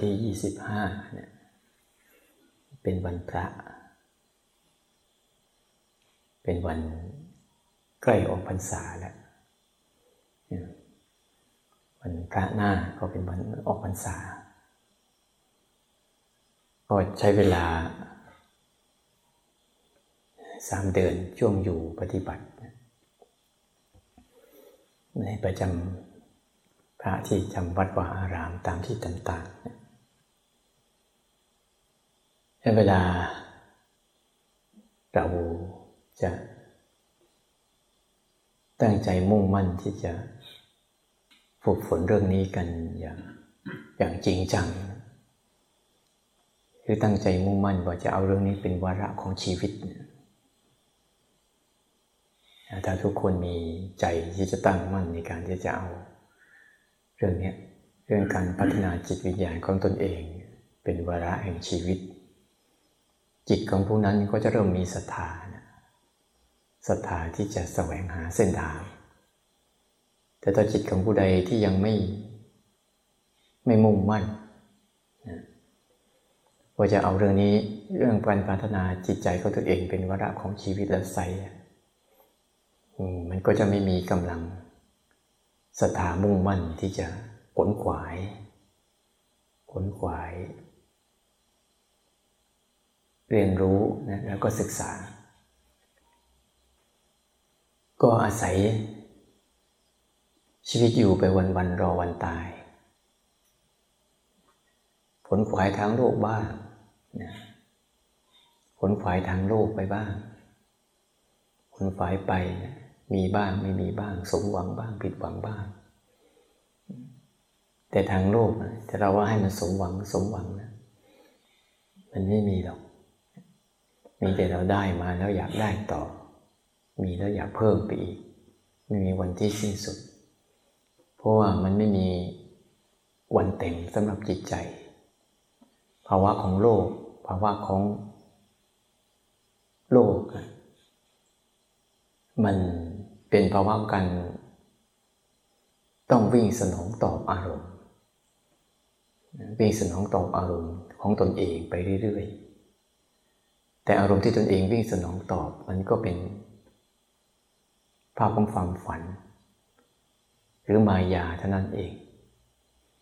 ที่ยี่สิบห้าเนี่ยเป็นวันพระ เป็นวันใกล้ออกพรรษาแล้ววันพระหน้าก็เป็นวันออกพรรษา ก็ใช้เวลาสามเดือนช่วงอยู่ปฏิบัติ ในประจำพระที่จำวัดวาอารามตามที่ต่างๆ เวลาเราจะตั้งใจมุ่งมั่นที่จะฝึกฝนเรื่องนี้กันอย่างอย่างจริงจังคือตั้งใจมุ่งมั่นว่าจะเอาเรื่องนี้เป็นวาระของชีวิต ถ้าทุกคนมีใจที่จะตั้งมั่นในการที่จะเอา เรื่องนี้เรื่องการพัฒนาจิตวิญญาณของตนเอง เป็นวาระแห่งชีวิต จิตของผู้นั้นก็จะเริ่มมีศรัทธาศรัทธาที่จะแสวงหาเส้นทาง แต่ถ้าจิตของผู้ใดที่ยังไม่ ไม่มุ่งมั่นว่าจะเอาเรื่องนี้เรื่องการพัฒนาจิตใจของตัวเองเป็นวาระของชีวิตแล้วใส่มันก็จะไม่มีกำลังศรัทธามุ่งมั่นที่จะขนขวายขนขวาย เรียนรู้นะแล้วก็ศึกษา ก็อาศัย ชีวิตอยู่ไปวันๆรอวันตาย ผลขวายทางโลกบ้างนะผลขวายทางโลกไปบ้าง ผลขวายไปนะมีบ้างไม่มีบ้าง สมหวังบ้าง ผิดหวังบ้าง แต่ทางโลกนะถ้าเราว่าให้มันสมหวังสมหวังนะมันไม่มีหรอก มีแต่เราได้มาแล้วอยากได้ต่อ มีแล้วอยากเพิ่มไปอีก ไม่มีวันที่สิ้นสุด เพราะว่ามันไม่มีวันเต็มสำหรับจิตใจ ภาวะของโลก ภาวะของโลก มันเป็นภาวะกันต้องวิ่งสนองตอบอารมณ์ วิ่งสนองตอบอารมณ์ของตนเองไปเรื่อยๆ แต่อารมณ์ที่ตนเองวิ่งสนองตอบมันก็เป็น ภาพของความฝัน หรือมายาเท่านั้นเอง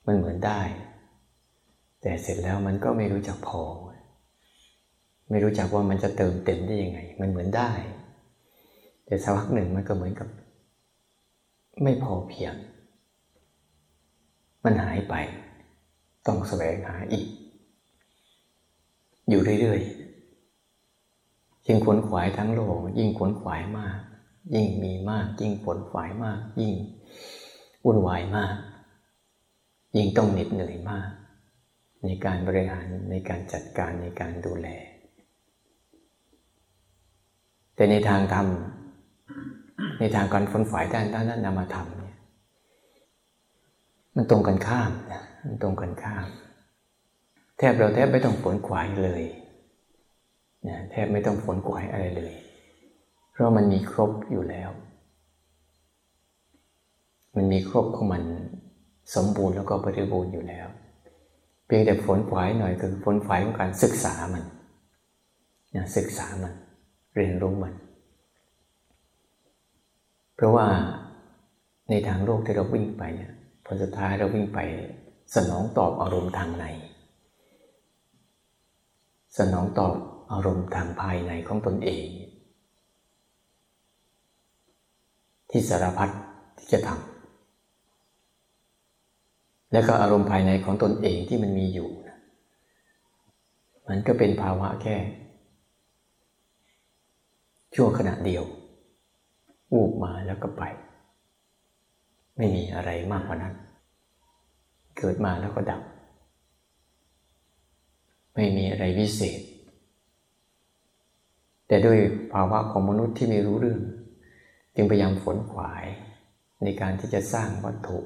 มันเหมือนได้ แต่เสร็จแล้วมันก็ไม่รู้จักพอ ไม่รู้จักว่ามันจะเติมเต็มได้ยังไง มันเหมือนได้ แต่สักพักหนึ่งมันก็เหมือนกับ ไม่พอเพียง มันหายไป ต้องแสวงหาอีก อยู่เรื่อยๆ ยิ่งขวนขวายทั้งโลก ยิ่งขวนขวายมาก ยิ่งมีมาก ยิ่งขวนขวายมาก ยิ่งวุ่นวายมาก ยิ่งต้องเหน็ดเหนื่อยมาก ในการบริหารในการจัดการในการดูแล แต่ในทางธรรมในทางการฝนฝ่ายด้านด้านนั้นนำมาทำเนี่ยมันตรงกันข้ามนะมันตรงกันข้าม แทบเราแทบไม่ต้องฝนขวายเลย นะแทบไม่ต้องฝนขวายอะไรเลย เพราะมันมีครบอยู่แล้ว มันมีครบของมันสมบูรณ์แล้วก็บริบูรณ์อยู่แล้ว เพียงแต่ฝนฝายหน่อยคือฝนฝายของการศึกษามันนะศึกษามัน เรียนรู้มัน เพราะว่าในทางโลกที่เราวิ่งไปเนี่ยผลสุดท้ายเราวิ่งไปสนองตอบอารมณ์ทางใน สนองตอบ อารมณ์ทางภายในของตนเอง ที่สารพัดที่จะทำแล้วก็อารมณ์ภายในของตนเองที่มันมีอยู่ มันก็เป็นภาวะแค่ ชั่วขณะเดียววูบมาแล้วก็ไป ไม่มีอะไรมากกว่านั้น เกิดมาแล้วก็ดับ ไม่มีอะไรวิเศษ แต่ด้วยภาวะของมนุษย์ที่ไม่รู้เรื่อง จึงพยายามฝนขวายในการที่จะสร้างวัตถุ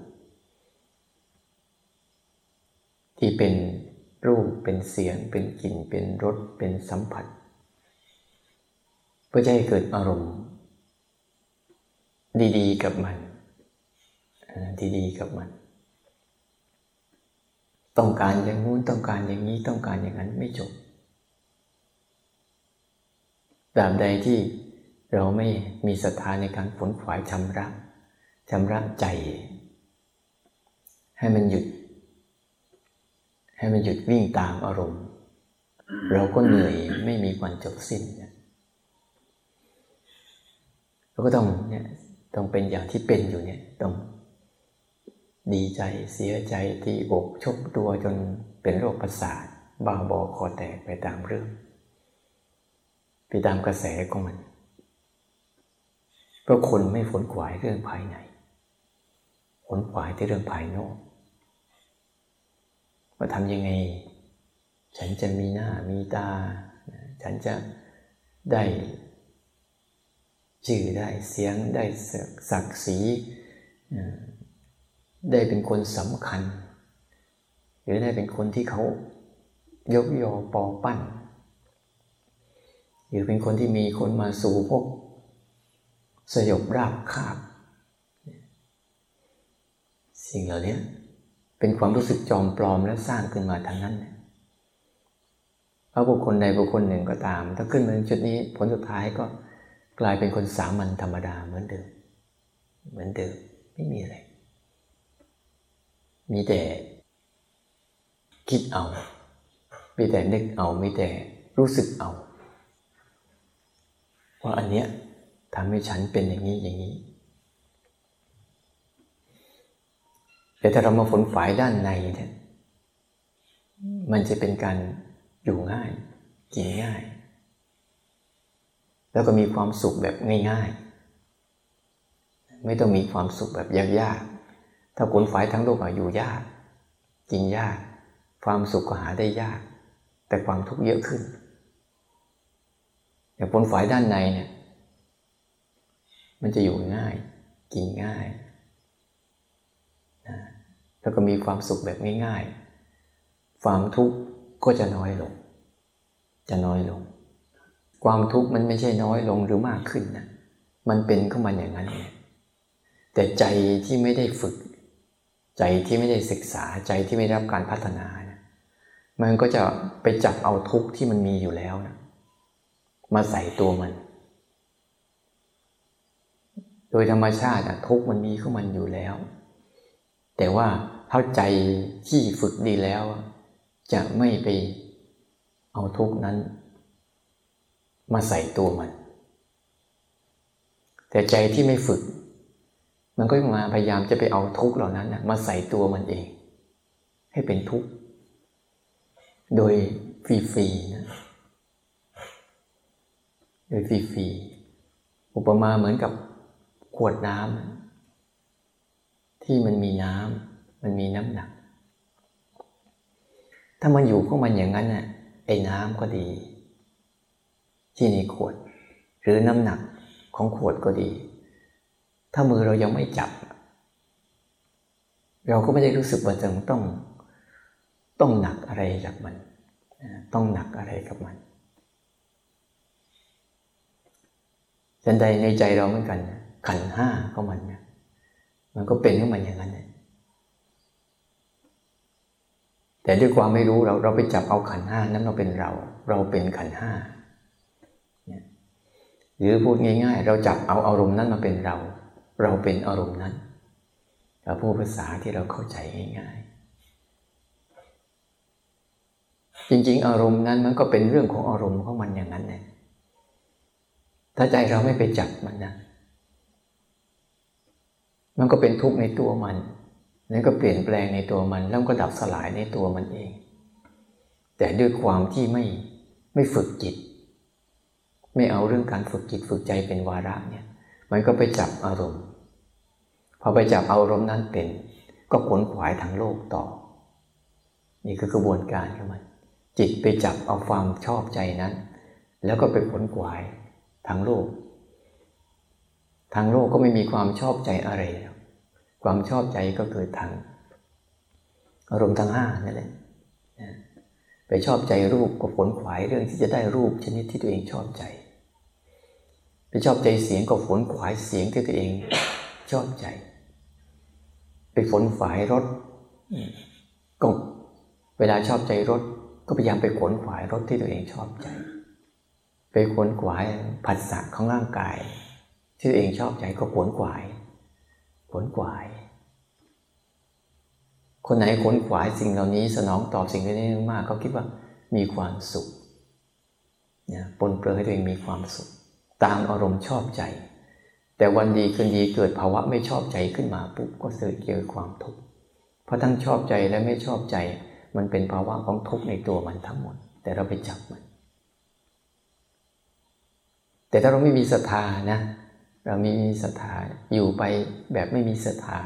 ที่เป็นรูปเป็นเสียง เป็นกลิ่น เป็นรสเป็นสัมผัส เพื่อจะให้เกิดอารมณ์ ดีๆ กับมันดีๆกับมัน ต้องการอย่างนู้นต้องการอย่างนี้ต้องการอย่างนั้นไม่จบ ตราบใดที่เราไม่มีศรัทธาในการฝนขวายชำระชำระใจ ให้มันหยุด ให้มันหยุดวิ่งตามอารมณ์ เราก็เหนื่อยไม่มีวันจบสิ้นเราก็ต้องเนี่ยต้องเป็นอย่างที่เป็นอยู่เนี่ยต้องดีใจเสียใจที่อกชกตัวจนเป็นโรคประสาทบ้าบอคอแตกไปตามเรื่อง ไปตามกระแสของมัน เพราะคนไม่ฝนขวายเรื่องภายในฝนขวายที่เรื่องภายนอกว่าทำยังไง ฉันจะมีหน้ามีตา ฉันจะได้ชื่อได้เสียงได้ศักดิ์ศรีได้เป็นคนสำคัญ หรือได้เป็นคนที่เขายกยอปอปั้น หรือเป็นคนที่มีคนมาสู่พวกสยบราบคาบ สิ่งเหล่านี้เป็นความรู้สึกจอมปลอมและสร้างขึ้นมาทางนั้นเพราะบุคคลใดบุคคลหนึ่งก็ตาม ถ้าขึ้นมาจุดนี้ผลสุดท้ายก็กลายเป็นคนสามัญธรรมดาเหมือนเดิม เหมือนเดิมไม่มีอะไร มีแต่คิดเอา มีแต่นึกเอา มีแต่รู้สึกเอา ว่าอันเนี้ยทำให้ฉันเป็นอย่างนี้อย่างนี้ แต่ถ้าเรามาฝนฝ่ายด้านในเนี่ยมันจะเป็นการอยู่ง่ายกินง่าย แล้วก็มีความสุขแบบง่ายๆ ไม่ต้องมีความสุขแบบยากๆ ถ้าขนฝายทั้งโลกอยู่ยาก กินยาก ความสุขก็หาได้ยาก แต่ความทุกข์เยอะขึ้น แต่ผลฝายด้านในเนี่ย มันจะอยู่ง่าย กินง่ายนะแล้วก็มีความสุขแบบง่ายๆ ความทุกข์ก็จะน้อยลง จะน้อยลง ความทุกข์มันไม่ใช่น้อยลงหรือมากขึ้นนะ มันเป็นเข้ามาอย่างนั้นเองแต่ใจที่ไม่ได้ฝึก ใจที่ไม่ได้ศึกษาใจที่ไม่ได้รับการพัฒนานะมันก็จะไปจับเอาทุกข์ที่มันมีอยู่แล้วนะ มาใส่ตัวมัน โดยธรรมชาติทุกมันมีของมันอยู่แล้ว แต่ว่าถ้าใจที่ฝึกดีแล้ว จะไม่ไปเอาทุกนั้น มาใส่ตัวมัน แต่ใจที่ไม่ฝึก มันก็มาพยายามจะไปเอาทุกเหล่านั้นมาใส่ตัวมันเอง ให้เป็นทุกข์ โดยฟรีๆนะ โดยฟรีๆอุปมาเหมือนกับขวดน้ำที่มันมีน้ำมันมีน้ำหนัก ถ้ามันอยู่ของมันอย่างนั้นน่ะไอ้น้ำก็ดี ที่ในขวด หรือน้ำหนักของขวดก็ดี ถ้ามือเรายังไม่จับ เราก็ไม่ได้รู้สึกว่าจะต้องต้องหนักอะไรจากมัน ต้องหนักอะไรกับมันันใดในใจเราเหมือนกันขันห้าก็มันนมันก็เป็นของมันอย่างนั้นแต่ด้วยความไม่รู้เราเราไปจับเอาขันห้านั้นเราเป็นเรา เราเป็นขันห้าหรือพูดง่าย ๆ เราจับเอาอารมณ์นั้นมาเป็นเรา เราเป็นอารมณ์นั้นเราพูดภาษาที่เราเข้าใจง่าย ๆ จริง ๆ อารมณ์นั้นมันก็เป็นเรื่องของอารมณ์ของมันอย่างนั้นแหละ ถ้าใจเราไม่ไปจับมันนะมันก็เป็นทุกข์ในตัวมันนั่นก็เปลี่ยนแปลงในตัวมัน แล้วก็ดับสลายในตัวมันเอง แต่ด้วยความที่ไม่ไม่ฝึกจิต ไม่เอาเรื่องการฝึกจิตฝึกใจเป็นวาระเนี่ย มันก็ไปจับอารมณ์ พอไปจับอารมณ์นั้นเป็น ก็ขนขวายทางโลกต่อ นี่คือกระบวนการของมัน จิตไปจับเอาความชอบใจนั้น แล้วก็ไปขนขวาย ทางโลก ทางโลกก็ไม่มีความชอบใจอะไร ความชอบใจก็คือทางอารมณ์ทางห้านั่นแหละไปชอบใจรูปก็ผลขวายเรื่องที่จะได้รูปชนิดที่ตัวเองชอบใจ ไปชอบใจเสียงก็ผลขวายเสียงที่ตัวเองชอบใจ ไปฝนฝายรถก็เวลาชอบใจรถก็พยายามไปขนขวายรถที่ตัวเองชอบใจ ไปขวนขวายผัสสะของร่างกาย ที่ตัวเองชอบใจก็ขวนขวายขวนขวาย คนไหนขวนขวายสิ่งเหล่านี้สนองตอบสิ่งนี้มากเขาคิดว่ามีความสุขนะปนเปื้อนให้ตัวเองมีความสุข ตามอารมณ์ชอบใจ แต่วันดีคืนดีเกิดภาวะไม่ชอบใจขึ้นมาปุ๊บก็เกิดเกิดความทุกข์เพราะทั้งชอบใจและไม่ชอบใจ มันเป็นภาวะของทุกข์ในตัวมันทั้งหมด แต่เราไปจับมัน แต่ถ้าเราไม่มีศรัทธานะ เรามีศรัทธาอยู่ไปแบบไม่มีศรัทธา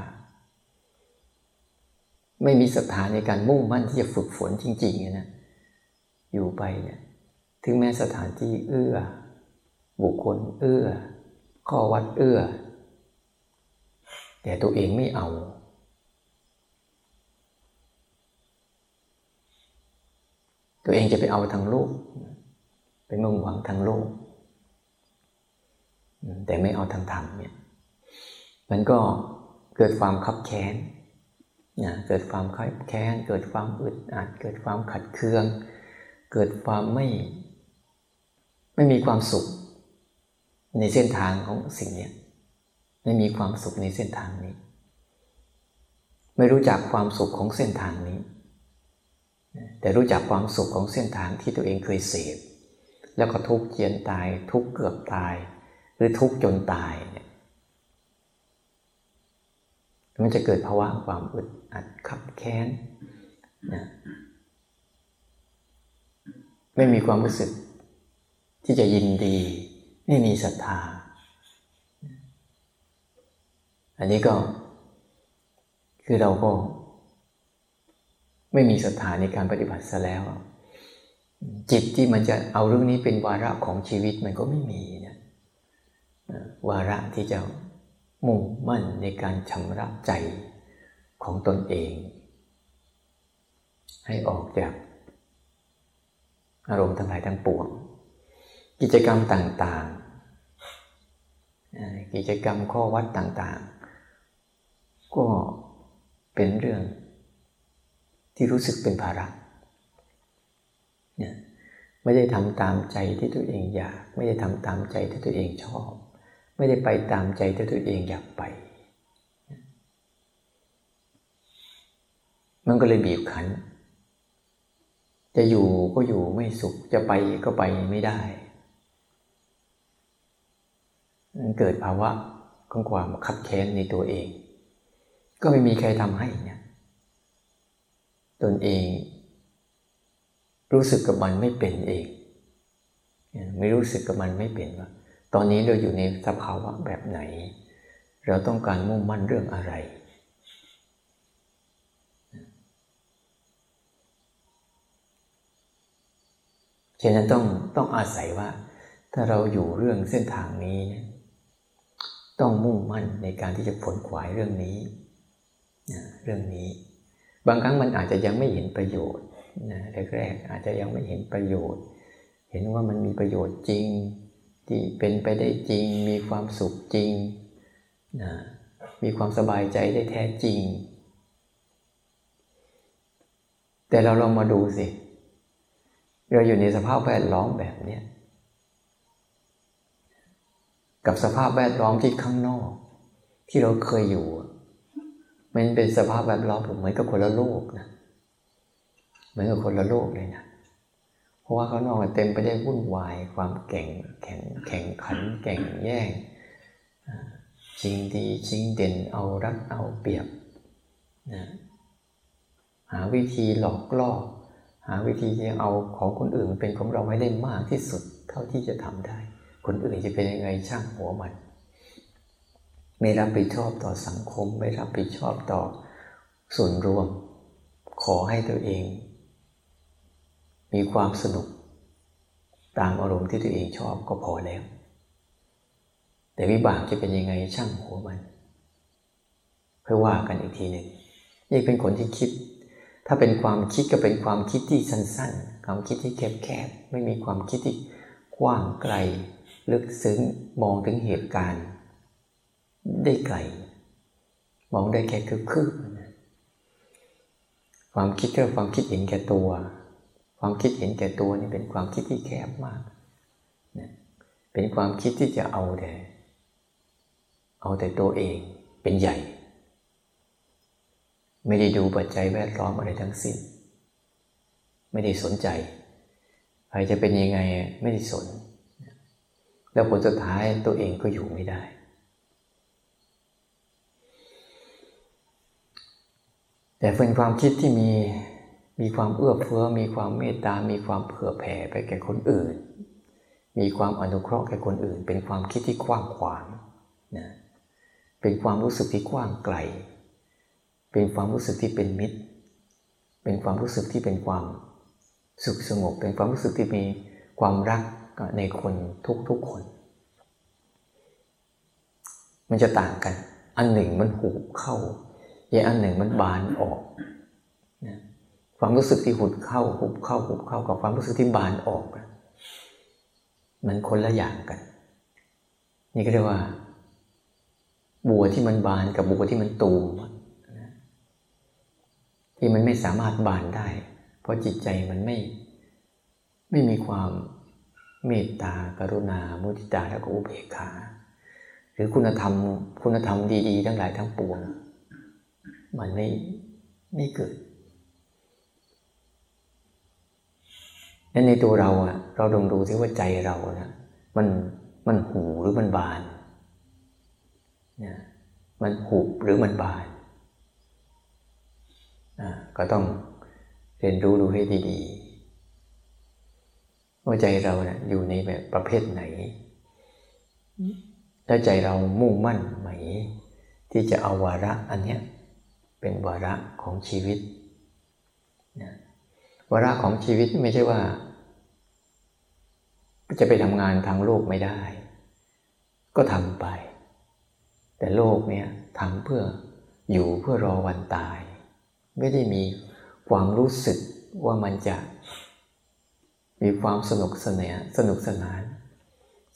ไม่มีศรัทธาในการมุ่งมั่นที่จะฝึกฝนจริงๆนะอยู่ไปเนี่ยถึงแม้สถานที่เอื้อ บุคคลเอื้อ ข้อวัดเอื้อ แต่ตัวเองไม่เอาตัวเองจะไปเอาทางโลก ไปมุ่งหวังทางโลก แต่ไม่เอาทางธรรมเนี่ยมันก็เกิดความคับแค้นนะเกิดความคับแค้น เกิดความอึดอัด เกิดความขัดเคือง เกิดความไม่ไม่มีความสุข ในเส้นทางของสิ่งนี้ไม่มีความสุขในเส้นทางนี้ ไม่รู้จักความสุขของเส้นทางนี้ แต่รู้จักความสุขของเส้นทางที่ตัวเองเคยเสพแล้วก็ทุกข์เจียนตาย ทุกข์เกือบตาย รือทุกข์จนตายเนี่ยมันจะเกิดภาวะความอึดอัดขับแค้นนะไม่มีความรู้สึกที่จะยินดี ไม่มีศรัทธา อันนี้ก็คือเราก็ ไม่มีศรัทธาในการปฏิบัติซะแล้ว จิตที่มันจะเอาเรื่องนี้เป็นวาระของชีวิตมันก็ไม่มีนะ วาระที่จะมุ่งมั่นในการชำระใจของตนเอง ให้ออกจากอารมณ์ทั้งหลายทั้งปวง กิจกรรมต่างๆ กิจกรรมข้อวัดต่างๆ ก็เป็นเรื่องที่รู้สึกเป็นภาระไม่ได้ทำตามใจที่ตัวเองอยาก ไม่ได้ทำตามใจที่ตัวเองชอบ ไม่ได้ไปตามใจที่ตัวเองอยากไป มันก็เลยบีบคั้น จะอยู่ก็อยู่ไม่สุข จะไปก็ไปไม่ได้ มันเกิดภาวะของความขัดแค้นในตัวเอง ก็ไม่มีใครทำให้เนี่ยตนเอง รู้สึกกับมันไม่เป็นเอง ไม่รู้สึกกับมันไม่เป็นว่า ตอนนี้เราอยู่ในสภาวะแบบไหน เราต้องการมุ่งมั่นเรื่องอะไร ฉะนั้นต้องต้องอาศัยว่า ถ้าเราอยู่เรื่องเส้นทางนี้เนี่ยต้องมุ่งมั่นในการที่จะผลขวายเรื่องนี้เรื่องนี้ บางครั้งมันอาจจะยังไม่เห็นประโยชน์นะแรกๆอาจจะยังไม่เห็นประโยชน์ เห็นว่ามันมีประโยชน์จริง ที่เป็นไปได้จริง มีความสุขจริงนะมีความสบายใจได้แท้จริง แต่เราลองมาดูสิเราอยู่ในสภาพแวดล้อมแบบนี้กับสภาพแวดล้อมที่ข้างนอก ที่เราเคยอยู่ มันเป็นสภาพแวดล้อมเหมือนกับคนละโลกนะเหมือนกับคนละโลกเลยนะ เพราะว่าเขานอกเต็มไปด้วยวุ่นวายความแข่งแข่งแข่งขันแข่งแย่งชิงดีชิงเด่นเอารักเอาเปรียบนะหาวิธีหลอกล่อหาวิธีที่เอาของคนอื่นเป็นของเราให้ได้มากที่สุดเท่าที่จะทำได้ คนอื่นจะเป็นยังไงช่างหัวมัน ไม่รับผิดชอบต่อสังคม ไม่รับผิดชอบต่อส่วนรวม ขอให้ตัวเอง มีความสนุกตามอารมณ์ที่ตัวเองชอบก็พอแล้ว แต่วิบากจะเป็นยังไงช่างหัวมันเพื่อว่ากันอีกทีหนึ่งนี่เป็นคนที่คิด ถ้าเป็นความคิดก็เป็นความคิดที่สั้นๆ ความคิดที่แคบๆ ไม่มีความคิดที่กว้างไกล ลึกซึ้งมองถึงเหตุการณ์ ได้ไกล มองได้แค่คือคืบความคิดก็ความคิดเห็นแก่ตัว ความคิดเห็นแก่ตัวนี่เป็นความคิดที่แคบมากนะเป็นความคิดที่จะเอาแต่ เอาแต่ตัวเองเป็นใหญ่ ไม่ได้ดูปัจจัยแวดล้อมอะไรทั้งสิ้น ไม่ได้สนใจใครจะเป็นยังไงไม่ได้สน แล้วผลสุดท้ายตัวเองก็อยู่ไม่ได้ แต่เป็นความคิดที่มี มีความเอื้อเฟื้อ มีความเมตตา มีความเผื่อแผ่ไปแก่คนอื่น มีความอนุเคราะห์แก่คนอื่น เป็นความคิดที่กว้างขวางนะเป็นความรู้สึกที่กว้างไกล เป็นความรู้สึกที่เป็นมิตร เป็นความรู้สึกที่เป็นความสุขสงบ เป็นความรู้สึกที่มีความรักในคนทุกๆคน มันจะต่างกัน อันหนึ่งมันหุบเข้าอีกอันหนึ่งมันบานออก ความรู้สึกที่หุดเข้าหุบเข้าหุบเข้ากับความรู้สึกที่บานออกมันคนละอย่างกัน นี่ก็เรียกว่า บัวที่มันบานกับบัวที่มันตูมที่มันไม่สามารถบานได้ เพราะจิตใจมันไม่ไม่มีความเมตตากรุณา มุทิตาแล้วก็อุเบกขา หรือคุณธรรมคุณธรรมดีๆ ทั้งหลายทั้งปวง มันไม่ไม่เกิด นั้นในตัวเราอะเราลองดูซิว่าใจเรานะมันมันหูหรือมันบานนะมันหุบหรือมันบานนะก็ต้องเรียนรู้ดูให้ดีๆว่าใจเราเนะี่ยอยู่ในแบบประเภทไหนแล้วใจเรามุ่งมั่นไหม ที่จะเอาวาระอันเนี้ยเป็นวาระของชีวิตนะวาระของชีวิตไม่ใช่ว่า จะไปทำงานทางโลกไม่ได้ ก็ทำไป แต่โลกเนี่ยทำเพื่ออยู่เพื่อรอวันตาย ไม่ได้มีความรู้สึกว่ามันจะ มีความสนุกสนานสนุกสนาน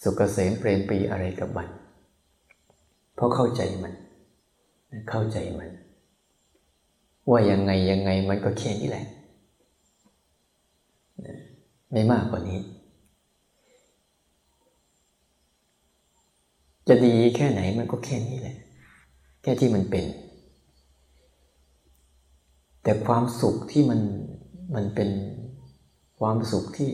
สุขเกษมเปรมปีอะไรกับมัน เพราะเข้าใจมัน เข้าใจมัน ว่ายังไงยังไงมันก็แค่นี้แหละ ไม่มากกว่านี้ จะดีแค่ไหนมันก็แค่นี้แหละ แค่ที่มันเป็น แต่ความสุขที่มันมันเป็นความสุขที่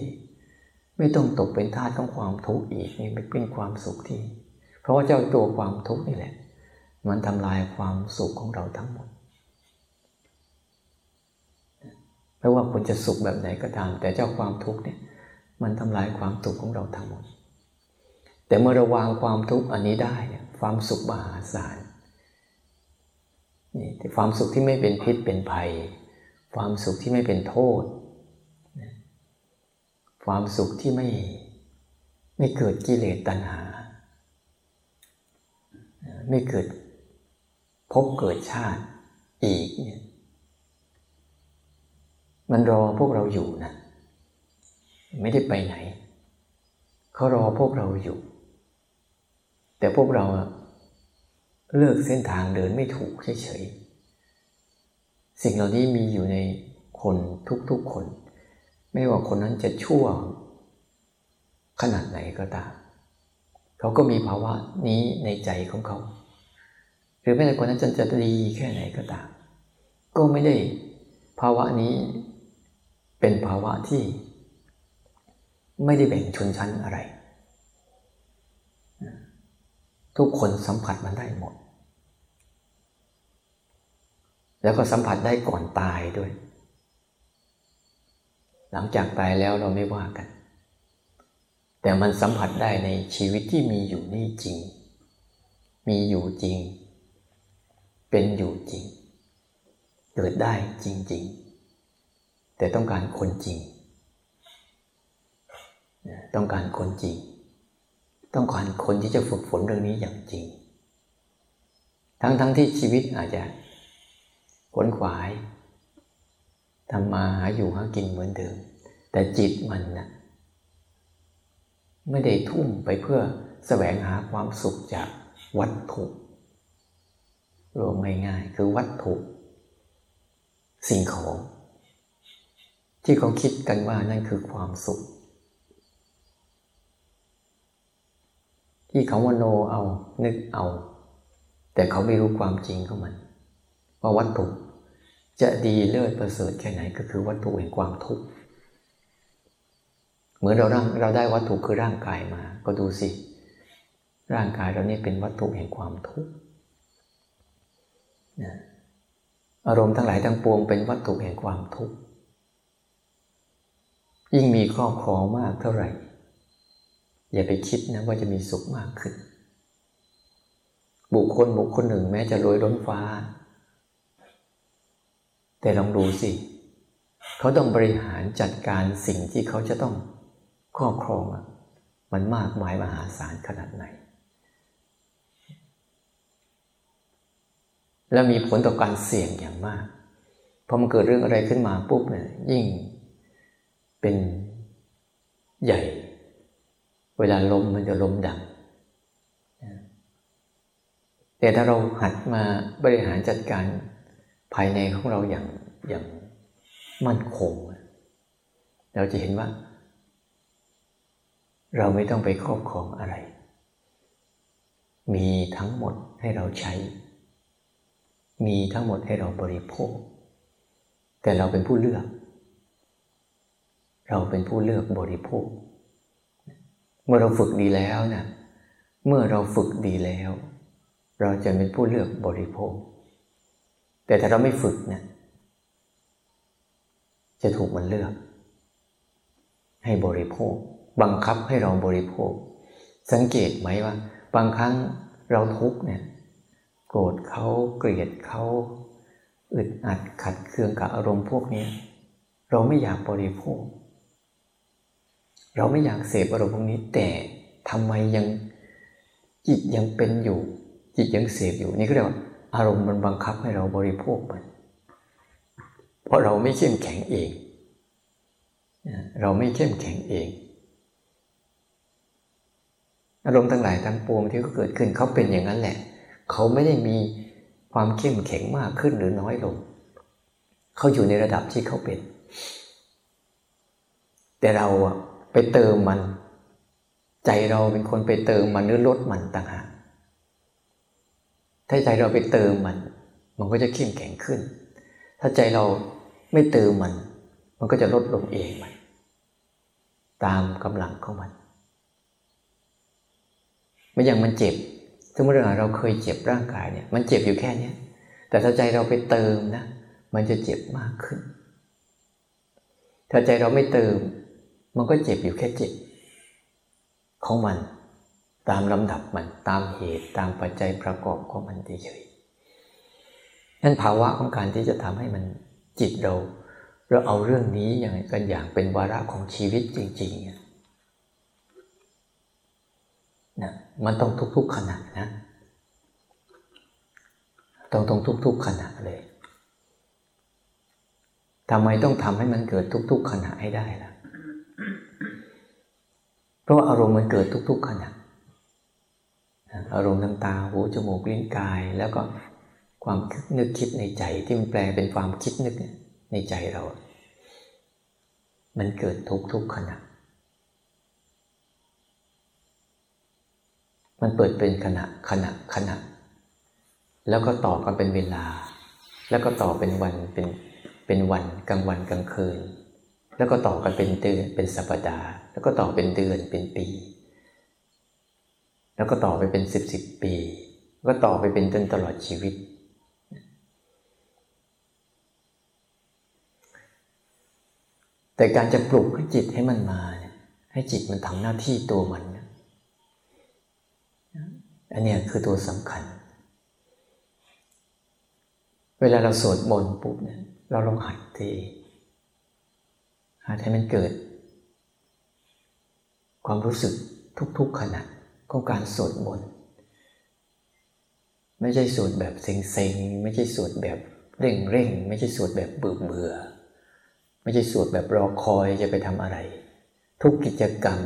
ไม่ต้องตกเป็นทาสของความทุกข์อีกนี่เป็นความสุขที่ เพราะว่าเจ้าตัวความทุกข์นี่แหละ มันทำลายความสุขของเราทั้งหมดไม่ว่าคุณจะสุขแบบไหนก็ตาม แต่เจ้าความทุกข์เนี่ย มันทำลายความสุขของเราทั้งหมด แต่เมื่อเราวางความทุกข์อันนี้ได้เนี่ยความสุขมหาศาลนี่ความสุขที่ไม่เป็นพิษเป็นภัย ความสุขที่ไม่เป็นโทษ ความสุขที่ไม่ไม่เกิดกิเลสตัณหา ไม่เกิดพบเกิดชาติอีกเนี่ยมันรอพวกเราอยู่นะ ไม่ได้ไปไหน เขารอพวกเราอยู่ แต่พวกเราเลือกเส้นทางเดินไม่ถูกเฉยๆสิ่งเหล่านี้มีอยู่ในคนทุกๆคน ไม่ว่าคนนั้นจะชั่วขนาดไหนก็ตามเขาก็มีภาวะนี้ในใจของเขา หรือแม้แต่คนนั้นจะจะดีแค่ไหนก็ตาม ก็ไม่ได้ภาวะนี้เป็นภาวะที่ไม่ได้แบ่งชนชั้นอะไร ทุกคนสัมผัสมันได้หมด แล้วก็สัมผัสได้ก่อนตายด้วย หลังจากตายแล้วเราไม่ว่ากัน แต่มันสัมผัสได้ในชีวิตที่มีอยู่นี่จริง มีอยู่จริง เป็นอยู่จริง เกิดได้จริง ๆ แต่ต้องการคนจริง ต้องการคนจริง ต้องการคนที่จะฝึกฝนเรื่องนี้อย่างจริง ทั้งๆทที่ชีวิตอาจจะขนขวายทำมาหาอยู่หากินเหมือนเดิม แต่จิตมันนะไม่ได้ทุ่มไปเพื่อแสวงหาความสุขจากวัตถุรวมง่ายๆคือวัตถุ สิ่งของ ที่เขาคิดกันว่านั่นคือความสุข ที่เขาวโนเอา นึกเอา แต่เขาไม่รู้ความจริงของมัน ว่าวัตถุจะดีเลิศประเสริฐแค่ไหนก็คือวัตถุแห่งความทุกข์เหมือนเราร่างเราได้วัตถุคือร่างกายมา ก็ดูสิ ร่างกายเรานี่เป็นวัตถุแห่งความทุกข์อารมณ์ทั้งหลายทั้งปวงเป็นวัตถุแห่งความทุกข์ยิ่งมีครอบครองมากเท่าไหร่ อย่าไปคิดนะว่าจะมีสุขมากขึ้น บุคคลบุคคลหนึ่งแม้จะรวยล้นฟ้า แต่ลองดูสิ เขาต้องบริหารจัดการสิ่งที่เขาจะต้องครอบครองมันมากมายมหาศาลขนาดไหน และมีผลต่อการเสี่ยงอย่างมากพอมันเกิดเรื่องอะไรขึ้นมาปุ๊บเนี่ยยิ่งเป็นใหญ่ เวลาลมมันจะลมดัง แต่ถ้าเราหัดมาบริหารจัดการภายในของเราอย่างอย่างมั่นคง เราจะเห็นว่า เราไม่ต้องไปครอบครองอะไร มีทั้งหมดให้เราใช้ มีทั้งหมดให้เราบริโภค แต่เราเป็นผู้เลือก เราเป็นผู้เลือกบริโภค เมื่อเราฝึกดีแล้วนะเมื่อเราฝึกดีแล้ว เราจะเป็นผู้เลือกบริโภค แต่ถ้าเราไม่ฝึกเนะี่ยจะถูกมันเลือก ให้บริโภค บังคับให้เราบริโภค สังเกตไหมว่า บางครั้งเราทุกเนี่ยโกรธเขาเกลียดเขาอึดอัดขัดเคืองกับอารมณ์พวกนี้เราไม่อยากบริโภค เราไม่อยากเสพอารมณ์พวกนี้ แต่ทำไมยังจิตยังเป็นอยู่ จิตยังเสพอยู่นี่ก็เรียกว่าอารมณ์มันบังคับให้เราบริโภคมัน เพราะเราไม่เข้มแข็งเอง เราไม่เข้มแข็งเอง อารมณ์ทั้งหลายทั้งปวงที่เขาเกิดขึ้นเขาเป็นอย่างนั้นแหละ เขาไม่ได้มีความเข้มแข็งมากขึ้นหรือน้อยลง เขาอยู่ในระดับที่เขาเป็น แต่เราอะ ไปเติมมัน ใจเราเป็นคนไปเติมมันหรือลดมันต่างหากถ้าใจเราไปเติมมัน มันก็จะเข้มแข็งขึ้น ถ้าใจเราไม่เติมมัน มันก็จะลดลงเองมันตามกำลังของมันไม่อย่างมันเจ็บสมมติว่เราเคยเจ็บร่างกายเนี่ย มันเจ็บอยู่แค่เนี้ยแต่ถ้าใจเราไปเติมนะ มันจะเจ็บมากขึ้น ถ้าใจเราไม่เติม มันก็เจ็บอยู่แค่เจ็บของมันตามลำดับมันตามเหตุตามปัจจัยประกอบของมันเฉยๆนั่นภาวะของการที่จะทำให้มันจิตเราเราเอาเรื่องนี้อย่างกันอย่างเป็นวาระของชีวิตจริงๆนะมันต้องทุกๆขณะนะต้องต้องทุก ๆขณะเลยทำไมต้องทำให้มันเกิดทุก ๆขณะให้ได้ล่ะ เพราะอารมณ์มันเกิดทุกๆขณะอารมณ์ทางตาหูจมูกลิ้นกาย แล้วก็ความนึกคิดในใจที่มันแปลเป็นความคิดนึกในใจเรา มันเกิดทุกทุกขณะ มันเปิดเป็นขณะขณะขณะ แล้วก็ต่อกันเป็นเวลา แล้วก็ต่อเป็นวันเป็นเป็นวันกลางวันกลางคืน แล้วก็ต่อกันเป็นเดือนเป็นสัปดาห์ แล้วก็ต่อเป็นเดือนเป็นปี แล้วก็ต่อไปเป็นสิบสิบปี ก็ต่อไปเป็นจนตลอดชีวิต แต่การจะปลุกให้จิตให้มันมาเนี่ยให้จิตมันทำหน้าที่ตัวมันนอันนี้คือตัวสำคัญ เวลาเราสวดมนต์ปุ๊บเนี่ยเราลองหัดที ให้มันเกิด ความรู้สึกทุกๆขณะของการสวดมนต์ไม่ใช่สวดแบบเซ็งๆ ไม่ใช่สวดแบบเร่งๆไม่ใช่สวดแบบเบื่อเบื่อ ไม่ใช่สวดแบบรอคอยจะไปทำอะไร ทุกกิจกรรม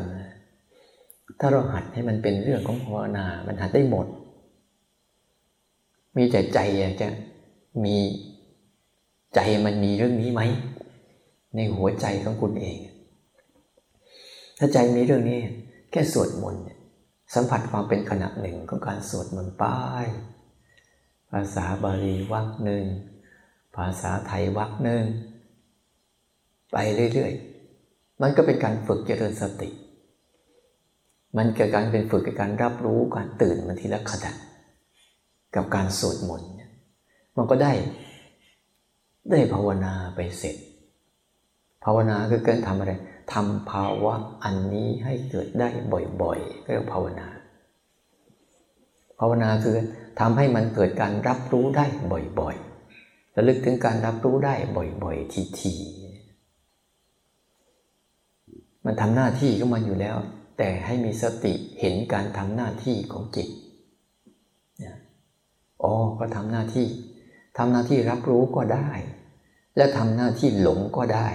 ถ้าเราหัดให้มันเป็นเรื่องของภาวนา มันหัดได้หมด มีแต่ใจอยากจะมีใจมันมีเรื่องนี้ไหม ในหัวใจของคุณเอง ถ้าใจมีเรื่องนี้แค่สวดมนต์สัมผัสความเป็นขณะหนึ่งของการสวดมนต์ป้ายภาษาบาลีวักหนึ่ง ภาษาไทยวักหนึ่ง ไปเรื่อยๆ มันก็เป็นการฝึกเจริญสติ มันเกิดการเป็นฝึกกับการรับรู้การตื่นมันทีละขณะกับการสวดมนต์มันก็ได้ได้ภาวนาไปเสร็จ ภาวนาคือการทำอะไรทำภาวะอันนี้ให้เกิดได้บ่อยๆเรียกภาวนา ภาวนาคือทำให้มันเกิดการรับรู้ได้บ่อยๆระลึกถึงการรับรู้ได้บ่อยๆทีๆมันทำหน้าที่ก็มันอยู่แล้ว แต่ให้มีสติเห็นการทำหน้าที่ของจิตอ๋อก็ทำหน้าที่ทำหน้าที่รับรู้ก็ได้ และทำหน้าที่หลงก็ได้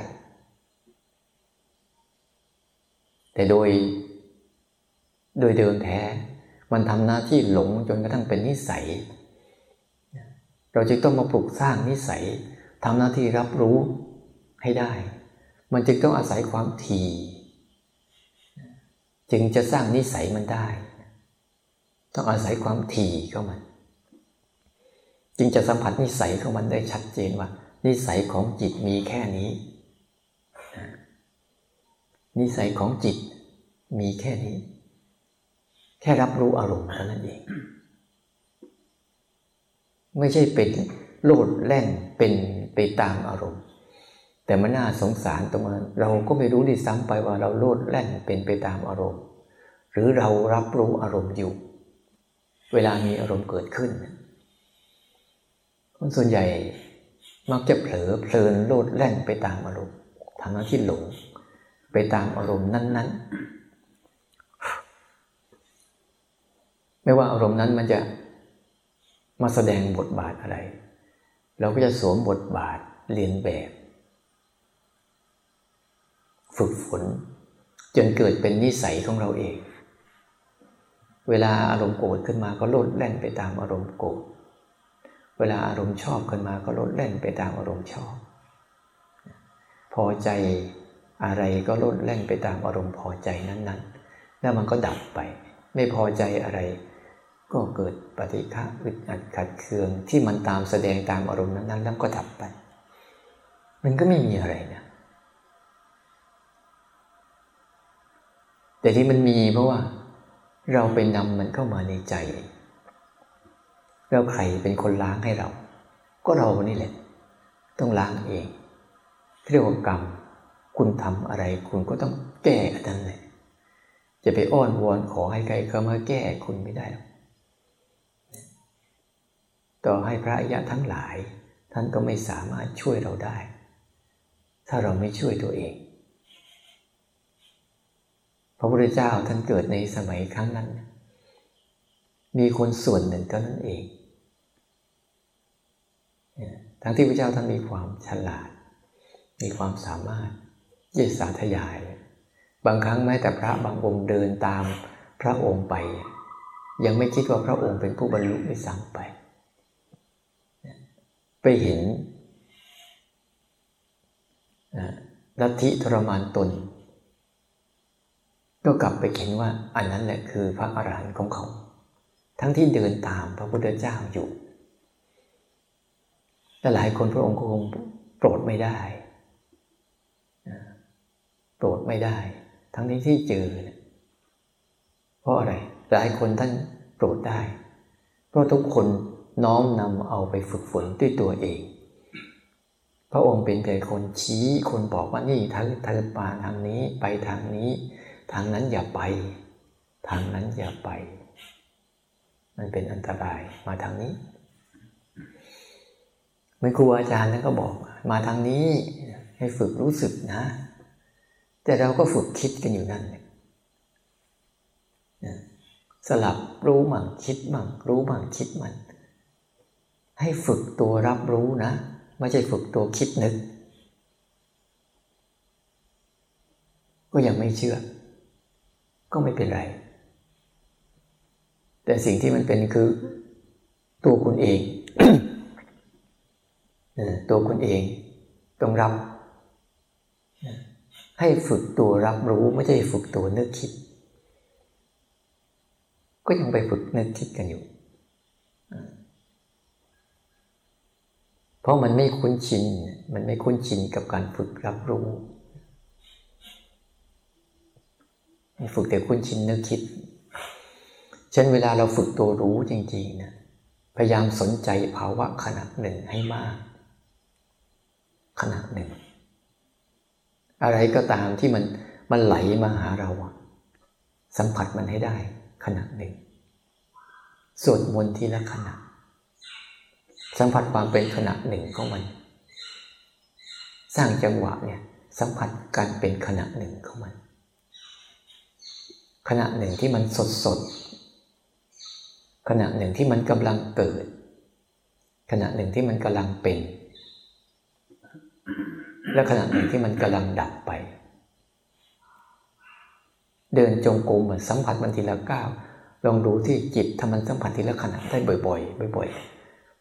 แต่โดย โดยเดิมแท้ มันทำหน้าที่หลงจนกระทั่งเป็นนิสัย เราจึงต้องมาปลูกสร้างนิสัยทำหน้าที่รับรู้ให้ได้ มันจึงต้องอาศัยความทีจึงจะสร้างนิสัยมันได้ ต้องอาศัยความทีเข้ามัน จึงจะสัมผัสนิสัยของมันได้ชัดเจนว่า นิสัยของจิตมีแค่นี้ นิสัยของจิต มีแค่นี้ แค่รับรู้อารมณ์เท่านั้นเอง ไม่ใช่เป็นโลดแล่นเป็นไปตามอารมณ์ แต่มันน่าสงสารตรงนั้นเราก็ไม่รู้ดีซ้ำไปว่าเราโลดแล่นเป็นไปตามอารมณ์ หรือเรารับรู้อารมณ์อยู่ เวลามีอารมณ์เกิดขึ้นคนส่วนใหญ่มักจะเผลอเพลินโลดแล่นไปตามอารมณ์ทำหน้าที่หลงไปตามอารมณ์นั้น ๆ ไม่ว่าอารมณ์นั้นมันจะมาแสดงบทบาทอะไร เราก็จะสวมบทบาทเรียนแบบ ฝึกฝน จนเกิดเป็นนิสัยของเราเอง เวลาอารมณ์โกรธขึ้นมาก็โลดแล่นไปตามอารมณ์โกรธเวลาอารมณ์ชอบขึ้นมาก็ลดเล่นไปตามอารมณ์ชอบ พอใจอะไรก็ลดเล่นไปตามอารมณ์พอใจนั้นๆ แล้วมันก็ดับไป ไม่พอใจอะไร ก็เกิดปฏิฆะอึดอัดขัดเคืองที่มันตามแสดงตามอารมณ์นั้นๆแล้วก็ดับไป มันก็ไม่มีอะไรนะแต่ที่มันมีเพราะว่า เราไปนำมันเข้ามาในใจ แล้วใครเป็นคนล้างให้เรา ก็เรานี่แหละ ต้องล้างเองเรียกว่ากรรม คุณทำอะไร คุณก็ต้องแก้อันนั้นเลยจะไปอ้อนวอนขอให้ใครเข้ามาแก้คุณไม่ได้หรอก ต่อให้พระอริยะทั้งหลาย ท่านก็ไม่สามารถช่วยเราได้ ถ้าเราไม่ช่วยตัวเอง พระพุทธเจ้าท่านเกิดในสมัยครั้งนั้น มีคนส่วนหนึ่งเท่านั้นเอง ทั้งที่พระเจ้าท่านมีความฉลาด มีความสามารถที่สาธยาย บางครั้งแม้แต่พระบางองค์เดินตามพระองค์ไป ยังไม่คิดว่าพระองค์เป็นผู้บรรลุไม่ซ้ำไป ไปเห็นลัทธิทรมานตน ก็กลับไปเห็นว่าอันนั้นแหละคือพระอรหันต์ของเขา ทั้งที่เดินตามพระพุทธเจ้าอยู่แต่หลายคนพระองค์คงโปรดไม่ได้โปรดไม่ได้ ทั้งที่ที่เจอ เพราะอะไร หลายคนท่านโปรดได้ เพราะทุกคน น้อมนำเอาไปฝึกฝนด้วยตัวเอง พระองค์เป็นแต่คนชี้คนบอกว่านี่ทางทางป่าทางนี้ไปทางนี้ ทางนั้นอย่าไป ทางนั้นอย่าไป มันเป็นอันตรายมาทางนี้มือครูอาจารย์ท่านก็บอกมาทางนี้ให้ฝึกรู้สึกนะ แต่เราก็ฝึกคิดกันอยู่นั่นสลับรู้มั่งคิดมั่งรู้มั่งคิดมัน ให้ฝึกตัวรับรู้นะ ไม่ใช่ฝึกตัวคิดนึก ก็ยังไม่เชื่อ ก็ไม่เป็นไร แต่สิ่งที่มันเป็นคือตัวคุณเองตัวคุณเองต้องรับ ให้ฝึกตัวรับรู้ไม่ใช่ฝึกตัวนึกคิด ก็ยังไปฝึกนึกคิดกันอยู่ เพราะมันไม่คุ้นชิน มันไม่คุ้นชินกับการฝึกรับรู้ฝึกแต่คุ้นชินนึกคิดฉะนั้นเวลาเราฝึกตัวรู้จริงๆนะพยายามสนใจภาวะขณะหนึ่งให้มาก ขณะหนึ่ง อะไรก็ตามที่มันมันไหลมาหาเรา สัมผัสมันให้ได้ขณะหนึ่งสวดมนต์ทีละขณะ สัมผัสความเป็นขณะหนึ่งของมัน สร้างจังหวะเนี่ยสัมผัสการเป็นขณะหนึ่งของมัน ขณะหนึ่งที่มันสดสดขณะหนึ่งที่มันกำลังเกิด ขณะหนึ่งที่มันกำลังเป็น และขณะหนึ่งที่มันกำลังดับไป เดินจงกรมเหมือนสัมผัสมันทีละก้าวลองดูที่จิตทำมันสัมผัสทีละขณะได้บ่อย ๆ บ่อย ๆ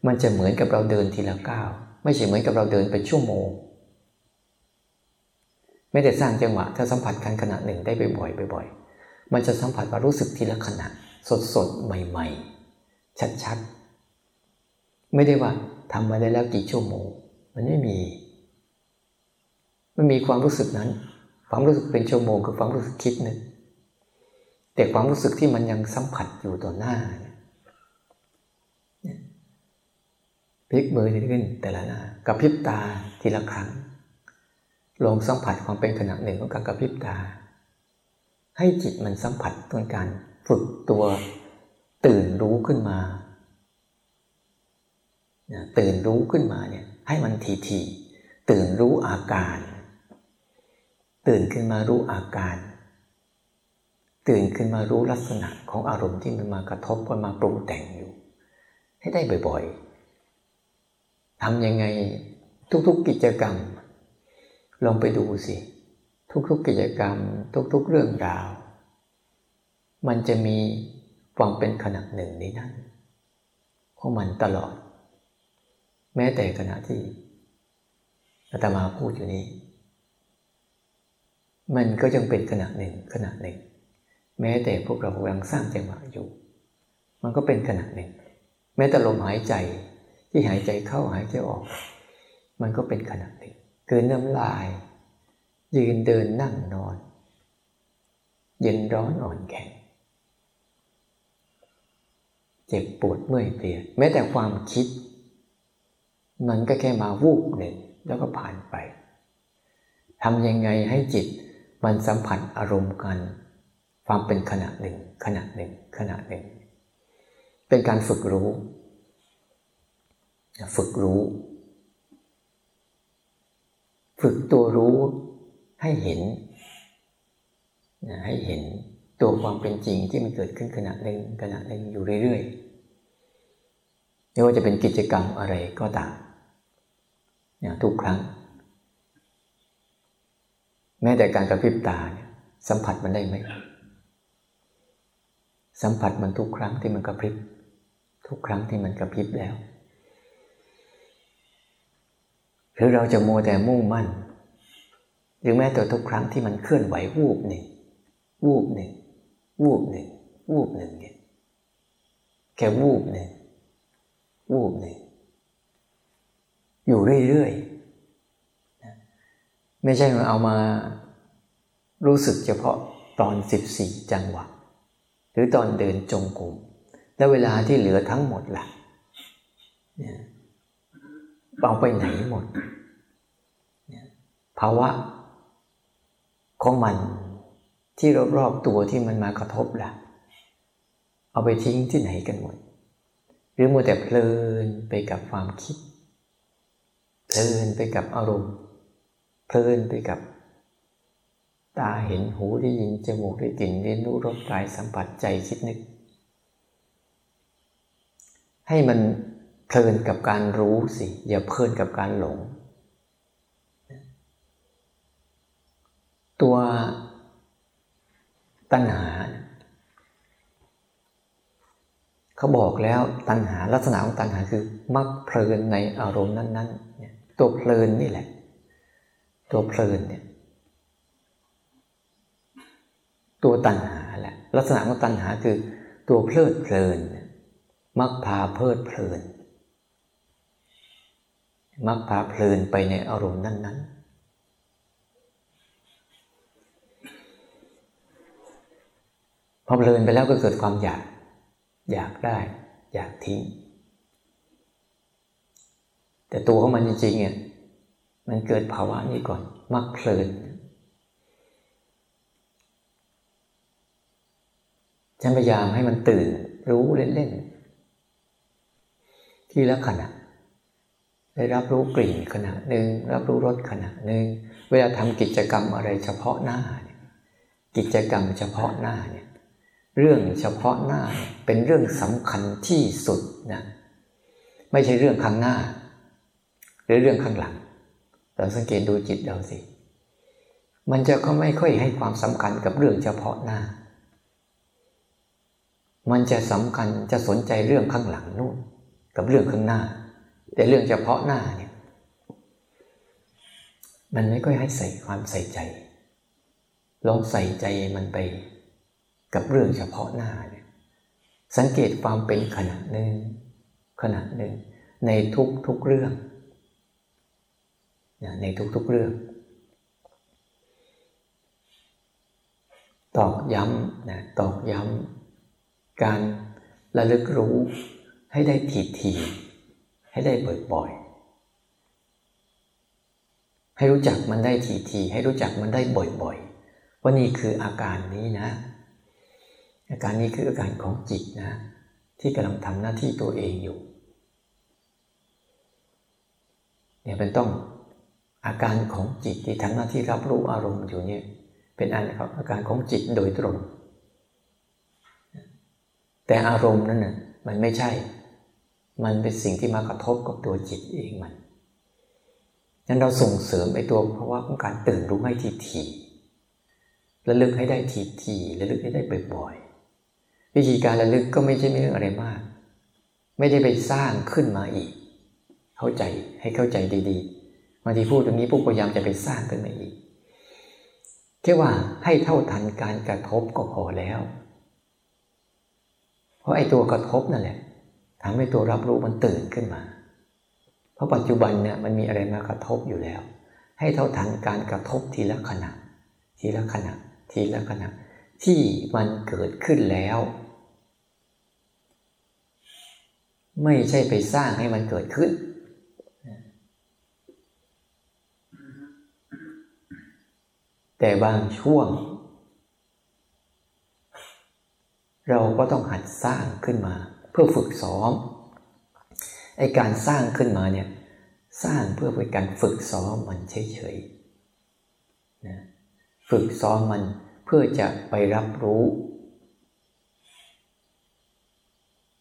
มันจะเหมือนกับเราเดินทีละก้าวไม่ใช่เหมือนกับเราเดินไปชั่วโมง ไม่ได้สร้างจังหวะถ้าสัมผัสกันขณะหนึ่งได้บ่อยๆบ่อยๆมันจะสัมผัสว่ารู้สึกทีละขณะสดๆใหม่ๆ ชัดๆ ไม่ได้ว่าทำมาได้แล้วกี่ชั่วโมง มันไม่มีมันมีความรู้สึกนั้น ความรู้สึกเป็นชั่วโมงคือความรู้สึกคิดนึงแต่ความรู้สึกที่มันยังสัมผัสอยู่ต่อหน้าเนี่ย พลิกมือทีขึ้นแต่ละหน้ากับพริบตาทีละครั้ง ลงสัมผัสความเป็นขณะหนึ่งของการกระพริบตา ให้จิตมันสัมผัสตัวการฝึกตัวตื่นรู้ขึ้นมาตื่นรู้ขึ้นมาเนี่ยให้มันทีทีตื่นรู้อาการ ตื่นขึ้นมารู้อาการ ตื่นขึ้นมารู้ลักษณะของอารมณ์ที่มันมากระทบกันมาปรุงแต่งอยู่ ให้ได้บ่อยๆ ทำยังไงทุก ๆกิจกรรม ลองไปดูสิ ทุกๆกิจกรรม ทุก ๆ เรื่องราว มันจะมีความเป็นขณะหนึ่งในนั่นของมันตลอด แม้แต่ขณะที่อาตมาพูดอยู่นี้ มันก็ยังเป็นขณะหนึ่งขณะหนึ่ง แม้แต่พวกเรากำลังสร้างจังหวะอยู่ มันก็เป็นขณะหนึ่ง แม้แต่ลมหายใจ ที่หายใจเข้าหายใจออก มันก็เป็นขณะหนึ่งคือน้ำลาย ยืนเดินนั่งนอน เย็นร้อนอ่อนแข็งเจ็บปวดเมื่อยเพลียแม้แต่ความคิด มันก็แค่มาวูบหนึ่งแล้วก็ผ่านไปทำยังไงให้จิตมันสัมผัสอารมณ์กัน ความเป็นขณะหนึ่งขณะหนึ่งขณะหนึ่ง เป็นการฝึกรู้ ฝึกรู้ ฝึกตัวรู้ให้เห็นให้เห็นตัวความเป็นจริงที่มันเกิดขึ้นขณะหนึ่งขณะหนึ่งอยู่เรื่อยๆไม่ว่าจะเป็นกิจกรรมอะไรก็ตามนี่ยทุกครั้ง แม้แต่การกระพริบตาเนี่ยสัมผัสมันได้ไหมสัมผัสมันทุกครั้งที่มันกระพริบ ทุกครั้งที่มันกระพริบแล้ว หรือเราจะโมแต่มุ่งมั่น หรือแม้แต่ทุกครั้งที่มันเคลื่อนไหววูบหนึ่งวูบหนึ่งวูบหนึ่งวูบหนึ่งเนี่ยแค่วูบหนึ่งวูบหนึ่งอยู่เรื่อยๆไม่ใช่มาเอามารู้สึกเฉพาะตอนสิบสี่จังหวะ หรือตอนเดินจงกรมแล้วเวลาที่เหลือทั้งหมดล่ะ เอาไปไหนหมดภาวะของมันที่รอบๆตัวที่มันมากระทบละ่ะ เอาไปทิ้งที่ไหนกันหมด หรือมัวแต่เพลินไปกับความคิด เพลินไปกับอารมณ์ เพลินไปกับ ตาเห็นหูได้ยินจมูกได้กลิ่นเรียนรู้รสกายสัมผัสใจคิดนึก ให้มัน เพลินกับการรู้สิ อย่าเพลินกับการหลง ตัวตัณหา เขาบอกแล้วตัณหาลักษณะของตัณหาคือมักเพลินในอารมณ์นั้นๆ ตัวเพลินนี่แหละ ตัวเพลินเนี่ยตัวตัณหาแหละลักษณะของตัณหาคือ ตัวเพลิดเพลิน มักพาเพลิดเพลิน มักพาเพลินไปในอารมณ์นั้น ๆพอเพลินไปแล้วก็เกิดความอยาก อยากได้ อยากทิ้ง แต่ตัวของมันจริงๆเนี่ยมันเกิดภาวะนี้ก่อน มักเพลิน ฉันพยายามให้มันตื่น รู้เล่น ๆ ที่ละขณะ ได้รับรู้กลิ่นขณะหนึ่งรับรู้รสขณะหนึ่งเวลาทำกิจกรรมอะไรเฉพาะหน้าเนี่ยกิจกรรมเฉพาะหน้าเนี่ยเรื่องเฉพาะหน้าเป็นเรื่องสำคัญที่สุดนะไม่ใช่เรื่องข้างหน้า หรือเรื่องข้างหลัง เราสังเกตดูจิตเราสิ มันจะก็ไม่ค่อยให้ความสำคัญกับเรื่องเฉพาะหน้า มันจะสำคัญจะสนใจเรื่องข้างหลังนู่นกับเรื่องข้างหน้า แต่เรื่องเฉพาะหน้าเนี่ยมันไม่ค่อยให้ใส่ความใส่ใจ ลองใส่ใจมันไปกับเรื่องเฉพาะหน้าเนี่ยสังเกตความเป็นขณะหนึ่งขณะหนึ่งในทุกทุกเรื่องในทุกทุกเรื่องตอกย้ำนะตอกย้ำการระลึกรู้ให้ได้ทีที ให้ได้บ่อยๆให้รู้จักมันได้ทีทีให้รู้จักมันได้บ่อยๆว่านี่คืออาการนี้นะ อาการนี้คืออาการของจิตนะ ที่กำลังทำหน้าที่ตัวเองอยู่เนี่ยเป็นต้องอาการของจิตที่ทำหน้าที่รับรู้อารมณ์อยู่เนี่ยเป็นอาการของจิตโดยตรง แต่อารมณ์นั้นน่ะมันไม่ใช่ มันเป็นสิ่งที่มากระทบกับตัวจิตเองมันนั้นเราส่งเสริมไอ้ตัวเพราะว่าของการตื่นรู้ให้ทีทีระลึกให้ได้ทีทีระลึกให้ได้บ่อยๆวิธีการระลึกก็ไม่ใช่เรื่องอะไรมาก ไม่ได้ไปสร้างขึ้นมาอีก เข้าใจให้เข้าใจดีๆบางทีพูดตรงนี้พวกพยายามจะไปสร้างขึ้นมาอีกแค่ว่าให้เท่าทันการกระทบก็พอแล้ว เพราะไอ้ตัวกระทบนั่นแหละ ทำให้ตัวรับรู้มันตื่นขึ้นมา เพราะปัจจุบันเนี่ยมันมีอะไรมากระทบอยู่แล้ว ให้เท่าทันการกระทบทีละขณะ ทีละขณะ ทีละขณะ ที่มันเกิดขึ้นแล้ว ไม่ใช่ไปสร้างให้มันเกิดขึ้นแต่บางช่วง เราก็ต้องหัดสร้างขึ้นมา เพื่อฝึกซ้อมไอการสร้างขึ้นมาเนี่ยสร้างเพื่อเป็นการฝึกซ้อมมันเฉยๆนะฝึกซ้อมมันเพื่อจะไปรับรู้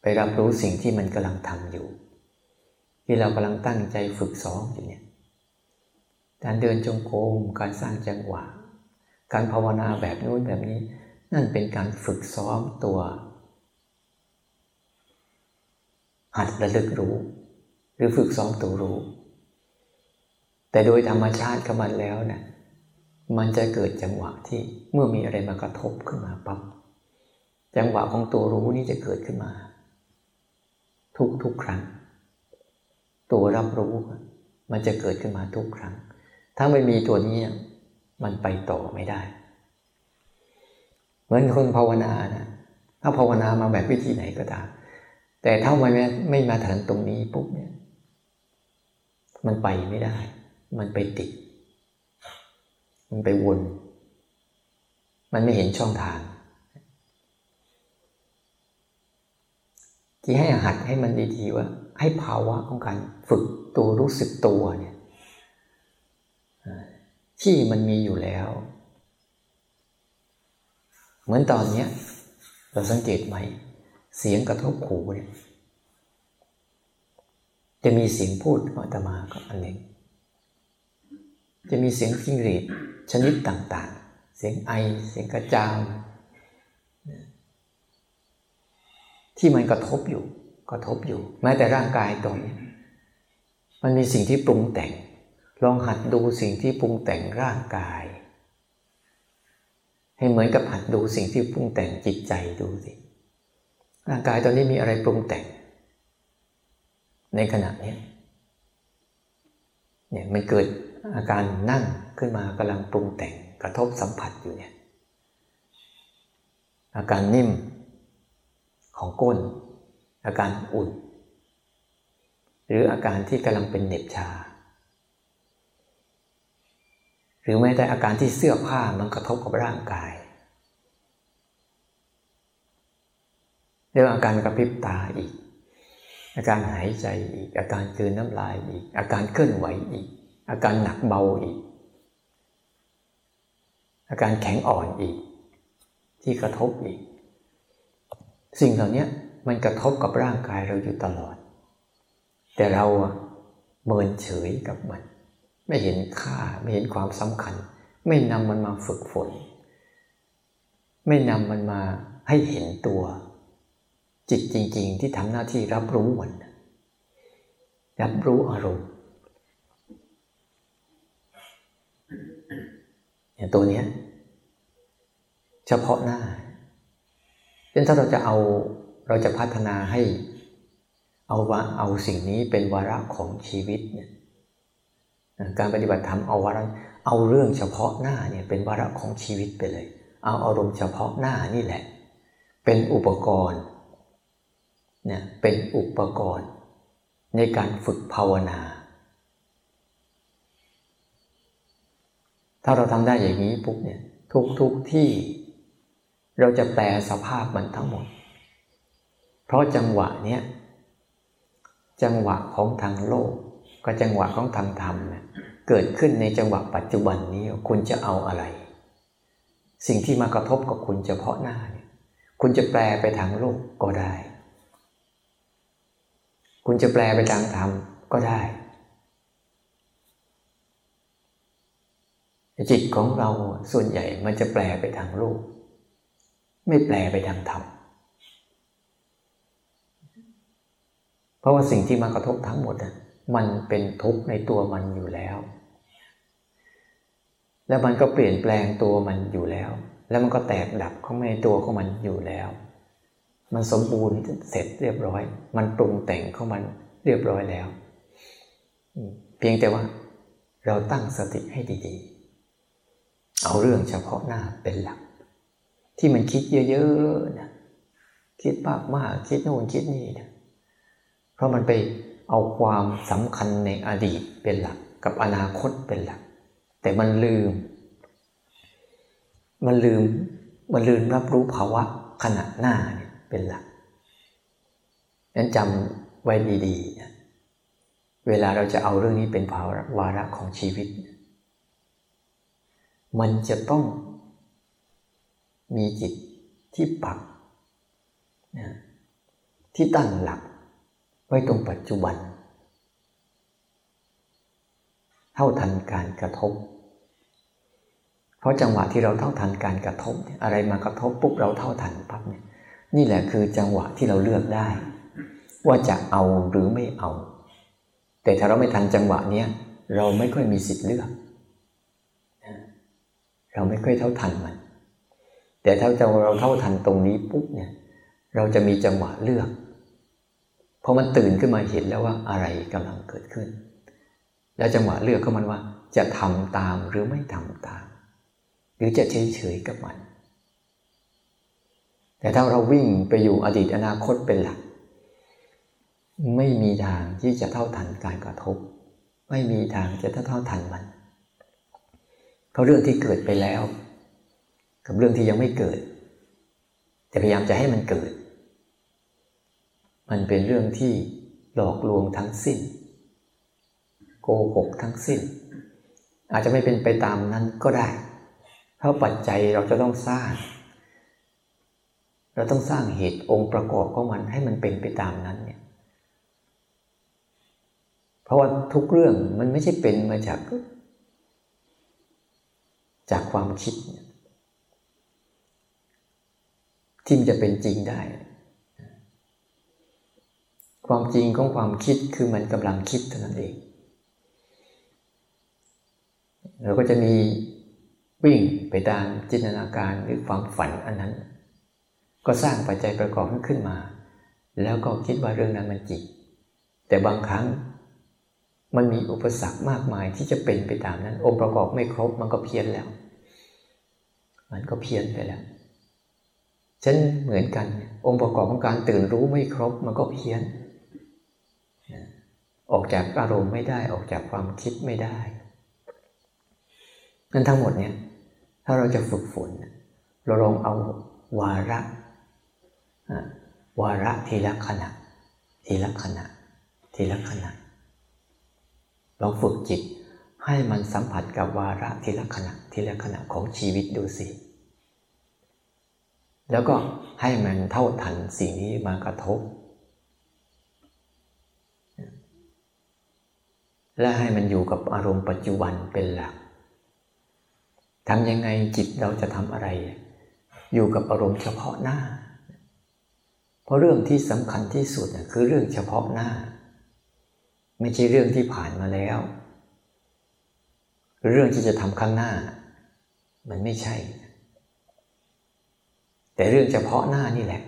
ไปรับรู้สิ่งที่มันกำลังทำอยู่ ที่เรากำลังตั้งใจฝึกซ้อมอยู่เนี่ยการเดินจงกรมการสร้างจังหวะ การภาวนาแบบนู้นแบบนี้ นั่นเป็นการฝึกซ้อมตัว หัดระลึกรู้ หรือฝึกซ้อมตัวรู้ แต่โดยธรรมชาติของมันแล้วนะมันจะเกิดจังหวะที่เมื่อมีอะไรมากระทบขึ้นมาปั๊บจังหวะของตัวรู้นี้จะเกิดขึ้นมา ทุกทุกครั้ง ตัวรับรู้ มันจะเกิดขึ้นมาทุกครั้ง ถ้าไม่มีตัวนี้มันไปต่อไม่ได้ เหมือนคนภาวนานะถ้าภาวนามาแบบวิธีไหนก็ตาม แต่ถ้าไม่ไม่มาถึงตรงนี้ปุ๊บเนี่ย มันไปไม่ได้ มันไปติด มันไปวน มันไม่เห็นช่องทาง ที่ให้หัดให้มันดีๆว่า ให้ภาวะของการฝึกตัวรู้สึกตัวเนี่ยที่มันมีอยู่แล้ว เหมือนตอนเนี้ย เราสังเกตไหม เสียงกระทบหูเนี่ย จะมีเสียงพูดอาตมาก็อันหนึ่งจะมีเสียงจิ้งหรีดชนิดต่างๆ เสียงไอ เสียงกระจาวที่มันกระทบอยู่ กระทบอยู่ แม้แต่ร่างกายตรงนี้มันมีสิ่งที่ปรุงแต่ง ลองหัดดูสิ่งที่ปรุงแต่งร่างกาย ให้เหมือนกับหัดดูสิ่งที่ปรุงแต่งจิตใจดูสิ ร่างกายตอนนี้มีอะไรปรุงแต่ง ในขณะนี้เนี่ยมันเกิดอาการนั่งขึ้นมากำลังปรุงแต่งกระทบสัมผัสอยู่เนี่ยอาการนิ่มของก้น อาการอุ่น หรืออาการที่กำลังเป็นเหน็บชา หรือแม้แต่อาการที่เสื้อผ้ามันกระทบกับร่างกาย เรื่องอาการกระพริบตาอีก อาการหายใจอีก อาการคืนน้ำลายอีก อาการเคลื่อนไหวอีก อาการหนักเบาอีก อาการแข็งอ่อนอีก ที่กระทบอีก สิ่งเหล่านี้มันกระทบกับร่างกายเราอยู่ตลอด แต่เราเมินเฉยกับมัน ไม่เห็นค่าไม่เห็นความสำคัญ ไม่นำมันมาฝึกฝน ไม่นำมันมาให้เห็นตัว จิตจริง ๆ ที่ทำหน้าที่รับรู้มัน รับรู้อารมณ์อย่างตัวนี้เฉพาะหน้าเช่นถ้าเราจะเอาเราจะพัฒนาให้เอาว่าเอาสิ่งนี้เป็นวาระของชีวิตเนี่ยการปฏิบัติธรรมเอาวาระเอาเรื่องเฉพาะหน้าเนี่ยเป็นวาระของชีวิตไปเลย เอาอารมณ์เฉพาะหน้านี่แหละ เป็นอุปกรณ์ เนี่ยเป็นอุปกรณ์ ในการฝึกภาวนา ถ้าเราทำได้อย่างนี้ปุ๊บเนี่ยทุกทุกที่เราจะแปลสภาพมันทั้งหมด เพราะจังหวะเนี้ยจังหวะของทางโลกกับจังหวะของทางธรรมเนี่ยเกิดขึ้นในจังหวะปัจจุบันนี้คุณจะเอาอะไร สิ่งที่มากระทบกับคุณเฉพาะหน้าเนี่ยคุณจะแปลไปทางโลกก็ได้ คุณจะแปลไปทางธรรมก็ได้ จิตของเราส่วนใหญ่มันจะแปลไปทางโลกไม่แปลไปทางธรรมเพราะว่าสิ่งที่มากระทบทั้งหมดมันเป็นทุกข์ในตัวมันอยู่แล้ว แล้วมันก็เปลี่ยนแปลงตัวมันอยู่แล้ว แล้วมันก็แตกดับของในตัวของมันอยู่แล้ว มันสมบูรณ์เสร็จเรียบร้อย มันปรุงแต่งของมันเรียบร้อยแล้ว เพียงแต่ว่าเราตั้งสติให้ดีๆ เอาเรื่องเฉพาะหน้าเป็นหลัก ที่มันคิดเยอะๆนะคิดมากมากคิดโน่นคิดนี่นะเพราะมันไปเอาความสำคัญในอดีตเป็นหลัก กับอนาคตเป็นหลัก แต่มันลืม มันลืม มันลืมรับรู้ภาวะขณะหน้า เป็นหลักนั้นจำไว้ดีๆนะเวลาเราจะเอาเรื่องนี้เป็นภาวาระของชีวิต มันจะต้องมีจิตที่ปักนะที่ตั้งหลัก ไว้ตรงปัจจุบัน เท่าทันการกระทบ เพราะจังหวะที่เราเท่าทันการกระทบ อะไรมากระทบปุ๊บเราเท่าทันปั๊บเนี่ย นี่แหละคือจังหวะที่เราเลือกได้ ว่าจะเอาหรือไม่เอา แต่ถ้าเราไม่ทันจังหวะเนี้ยเราไม่ค่อยมีสิทธิ์เลือก เราไม่ค่อยเท่าทันมัน แต่ถ้าเราเท่าทันตรงนี้ปุ๊บเนี่ยเราจะมีจังหวะเลือกพอมันตื่นขึ้นมาเห็นแล้วว่าอะไรกำลังเกิดขึ้น แล้วจังหวะเลือกก็มันว่าจะทำตามหรือไม่ทำตาม หรือจะเฉยเฉยกับมัน แต่ถ้าเราวิ่งไปอยู่อดีตอนาคตเป็นหลัก ไม่มีทางที่จะเท่าทันการกระทบ ไม่มีทางจะเท่าเท่าทันมัน เพราะเรื่องที่เกิดไปแล้ว กับเรื่องที่ยังไม่เกิดจะพยายามจะให้มันเกิด มันเป็นเรื่องที่หลอกลวงทั้งสิ้น โกหกทั้งสิ้น อาจจะไม่เป็นไปตามนั้นก็ได้เพราะปัจจัยเราจะต้องสร้าง เราต้องสร้างเหตุองค์ประกอบของมันให้มันเป็นไปตามนั้นเนี่ย เพราะว่าทุกเรื่องมันไม่ใช่เป็นมาจาก จากความคิด ที่มันจะเป็นจริงได้ ความจริงของความคิดคือมันกำลังคิดเท่านั้นเองเราก็จะมีวิ่งไปตามจินตนาการหรือความฝันอันนั้น ก็สร้างปัจจัยประกอบขึ้นมา แล้วก็คิดว่าเรื่องนั้นมันจริงแต่บางครั้งมันมีอุปสรรคมากมายที่จะเป็นไปตามนั้น องค์ประกอบไม่ครบมันก็เพี้ยนแล้ว มันก็เพี้ยนไปแล้วฉันเหมือนกัน องค์ประกอบของการตื่นรู้ไม่ครบมันก็เพี้ยน ออกจากอารมณ์ไม่ได้ออกจากความคิดไม่ได้นั่นทั้งหมดเนี่ยถ้าเราจะฝึกฝน เราลองเอาวาระ วาระทีละขณะ ทีละขณะ ทีละขณะลองฝึกจิตให้มันสัมผัสกับวาระทีละขณะ ทีละขณะของชีวิตดูสิ แล้วก็ให้มันเท่าทันสิ่งนี้มากระทบ และให้มันอยู่กับอารมณ์ปัจจุบันเป็นหลักทำยังไงจิตเราจะทำอะไร อยู่กับอารมณ์เฉพาะหน้า เพราะเรื่องที่สำคัญที่สุดคือเรื่องเฉพาะหน้า ไม่ใช่เรื่องที่ผ่านมาแล้ว เรื่องที่จะทำข้างหน้า มันไม่ใช่ แต่เรื่องเฉพาะหน้านี่แหละ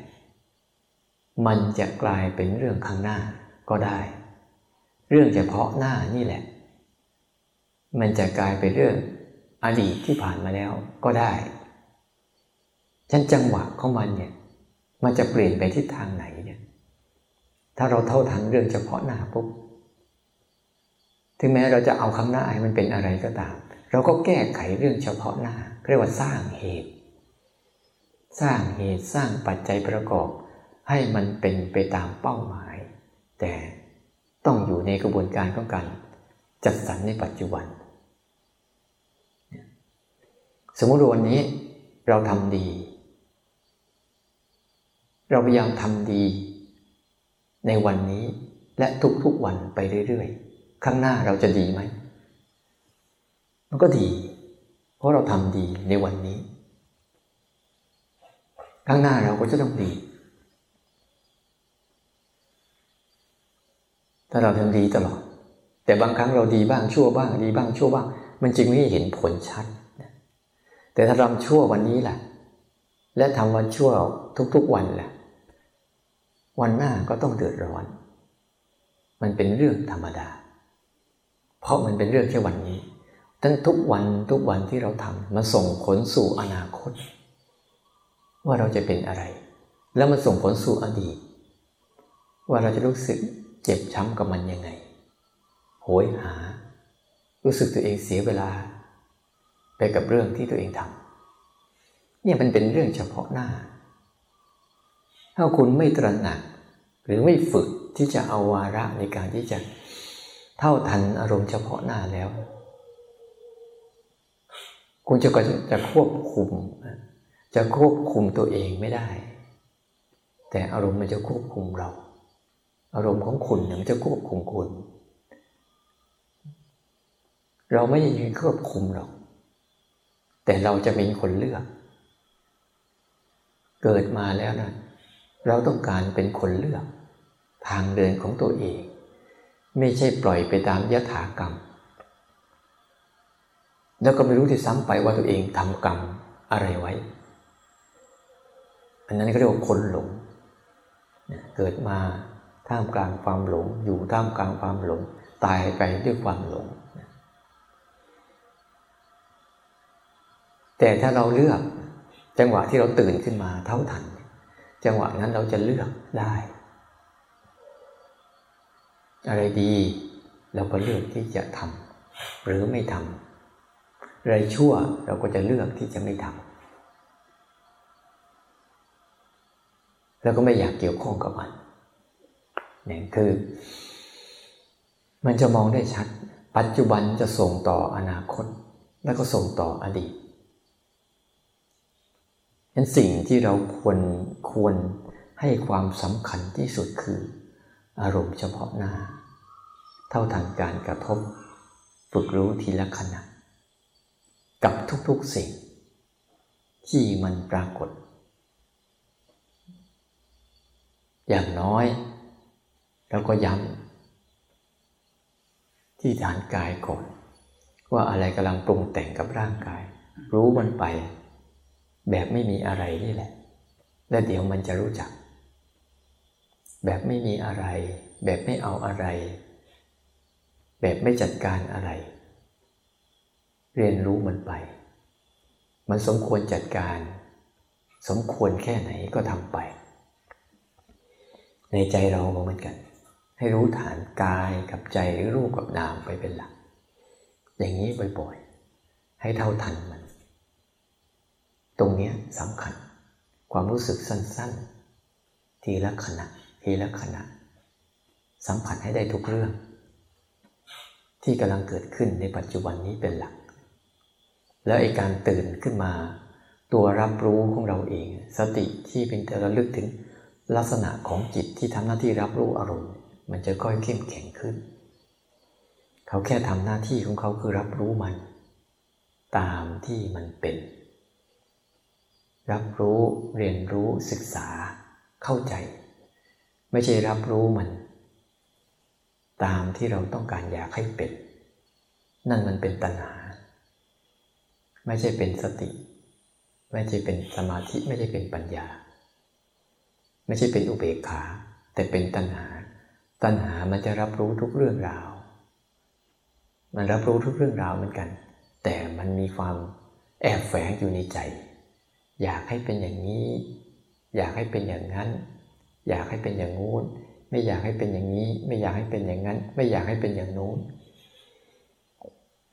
มันจะกลายเป็นเรื่องข้างหน้าก็ได้ เรื่องเฉพาะหน้านี่แหละ มันจะกลายเป็นเรื่องอดีตที่ผ่านมาแล้วก็ได้ฉันจังหวะของมันเนี่ย มันจะเปลี่ยนไปทิศทางไหนเนี่ย ถ้าเราเท่าทันเรื่องเฉพาะหน้าปุ๊บ ถึงแม้เราจะเอาข้างหน้าให้มันเป็นอะไรก็ตาม เราก็แก้ไขเรื่องเฉพาะหน้า เรียกว่าสร้างเหตุ สร้างเหตุสร้างปัจจัยประกอบ ให้มันเป็นไปตามเป้าหมาย แต่ต้องอยู่ในกระบวนการของการจัดสรรในปัจจุบัน สมมติวันนี้เราทำดี เราพยายามทำดี ในวันนี้และทุกๆวันไปเรื่อยๆ ข้างหน้าเราจะดีไหม มันก็ดี เพราะเราทำดีในวันนี้ ข้างหน้าเราก็จะต้องดี ถ้าเราทำดีตลอด แต่บางครั้งเราดีบ้างชั่วบ้าง ดีบ้างชั่วบ้าง มันจึงไม่เห็นผลชัด แต่ถ้าทำชั่ววันนี้แหละ และทำวันชั่วทุกๆวันแหละ วันหน้าก็ต้องเดือดร้อน มันเป็นเรื่องธรรมดา เพราะมันเป็นเรื่องแค่วันนี้ทั้งทุกวันทุกวันที่เราทำมันส่งผลสู่อนาคต ว่าเราจะเป็นอะไร แล้วมันส่งผลสู่อดีต ว่าเราจะรู้สึกเจ็บช้ำกับมันยังไง โหยหา รู้สึกตัวเองเสียเวลา ไปกับเรื่องที่ตัวเองทำเนี่ยมันเป็นเรื่องเฉพาะหน้า ถ้าคุณไม่ตระหนัก หรือไม่ฝึกที่จะเอาวาระในการที่จะเท่าทันอารมณ์เฉพาะหน้าแล้ว คุณจะก็จะควบคุม จะควบคุมตัวเองไม่ได้ แต่อารมณ์มันจะควบคุมเรา อารมณ์ของคุณเนี่ยมันจะควบคุมคุณ เราไม่ได้ยืนควบคุมหรอก แต่เราจะเป็นคนเลือก เกิดมาแล้วนะ เราต้องการเป็นคนเลือก ทางเดินของตัวเอง ไม่ใช่ปล่อยไปตามยถากรรม แล้วก็ไม่รู้ที่ซ้ำไปว่าตัวเองทำกรรมอะไรไว้ อันนั้นก็เรียกว่าคนหลง เกิดมาท่ามกลางความหลง อยู่ท่ามกลางความหลง ตายไปด้วยความหลง แต่ถ้าเราเลือกจังหวะที่เราตื่นขึ้นมาเท่าทัน จังหวะนั้นเราจะเลือกได้ อะไรดีเราก็เลือกที่จะทำหรือไม่ทำอะไรชั่วเราก็จะเลือกที่จะไม่ทำแล้วก็ไม่อยากเกี่ยวข้องกับมันนี่คือ มันจะมองได้ชัด ปัจจุบันจะส่งต่ออนาคต แล้วก็ส่งต่ออดีต นั้นสิ่งที่เราควรควรให้ความสำคัญที่สุดคือ อารมณ์เฉพาะหน้า เท่าทันการกระทบ ฝึกรู้ทีละขณะ กับทุกๆสิ่ง ที่มันปรากฏ อย่างน้อยเราก็ย้ำที่ฐานกายก่อน ว่าอะไรกำลังปรุงแต่งกับร่างกาย รู้มันไป แบบไม่มีอะไรนี่แหละ แล้วเดี๋ยวมันจะรู้จัก แบบไม่มีอะไร แบบไม่เอาอะไร แบบไม่จัดการอะไร เรียนรู้มันไป มันสมควรจัดการ สมควรแค่ไหนก็ทำไป ในใจเราเหมือนกัน ให้รู้ฐานกายกับใจหรือรูปกับนามไปเป็นหลัก อย่างนี้บ่อยๆ ให้เท่าทันมัน ตรงนี้สำคัญ ความรู้สึกสั้นๆ ทีละขณะ ทีละขณะ สัมผัสให้ได้ทุกเรื่อง ที่กำลังเกิดขึ้นในปัจจุบันนี้เป็นหลัก แล้วไอการตื่นขึ้นมา ตัวรับรู้ของเราเอง สติที่เป็นแต่ระลึกถึงลักษณะของจิตที่ทำหน้าที่รับรู้อารมณ์ มันจะค่อยเข้มแข็งขึ้น เขาแค่ทำหน้าที่ของเขาคือรับรู้มัน ตามที่มันเป็น รับรู้เรียนรู้ศึกษาเข้าใจ ไม่ใช่รับรู้มัน ตามที่เราต้องการอยากให้เป็น นั่นมันเป็นตัณหา ไม่ใช่เป็นสติ ไม่ใช่เป็นสมาธิไม่ใช่เป็นปัญญา ไม่ใช่เป็นอุเบกขา แต่เป็นตัณหา ตัณหามันจะรับรู้ทุกเรื่องราว มันรับรู้ทุกเรื่องราวเหมือนกัน แต่มันมีความแอบแฝงอยู่ในใจ อยากให้เป็นอย่างนี้ อยากให้เป็นอย่างนั้น อยากให้เป็นอย่างงู้น ไม่อยากให้เป็นอย่างนี้ ไม่อยากให้เป็นอย่างนั้น ไม่อยากให้เป็นอย่างนู้น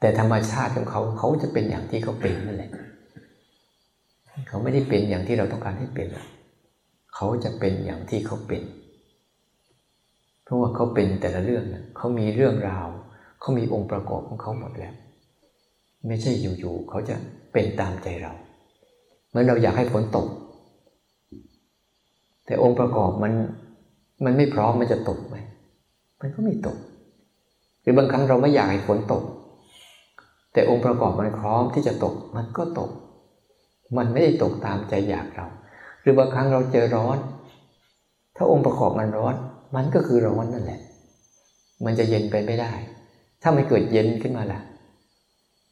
แต่ธรรมชาติของเขาเขาจะเป็นอย่างที่เขาเป็นนั่นแหละเขาไม่ได้เป็นอย่างที่เราต้องการให้เป็นเขาจะเป็นอย่างที่เขาเป็น เพราะว่าเขาเป็นแต่ละเรื่องเขามีเรื่องราว เขามีองค์ประกอบของเขาหมดแล้ว ไม่ใช่อยู่ๆเขาจะเป็นตามใจเรา เมื่อเราอยากให้ฝนตก แต่องค์ประกอบมันมันไม่พร้อมมันจะตกไหมมันก็ไม่ตก หรือบางครั้งเราไม่อยากให้ฝนตก แต่องค์ประกอบมันพร้อมที่จะตก มันก็ตก มันไม่ได้ตกตามใจอยากเรา หรือบางครั้งเราเจอร้อน ถ้าองค์ประกอบมันร้อน มันก็คือร้อนนั่นแหละ มันจะเย็นไปไม่ได้ ถ้ามันเกิดเย็นขึ้นมาล่ะ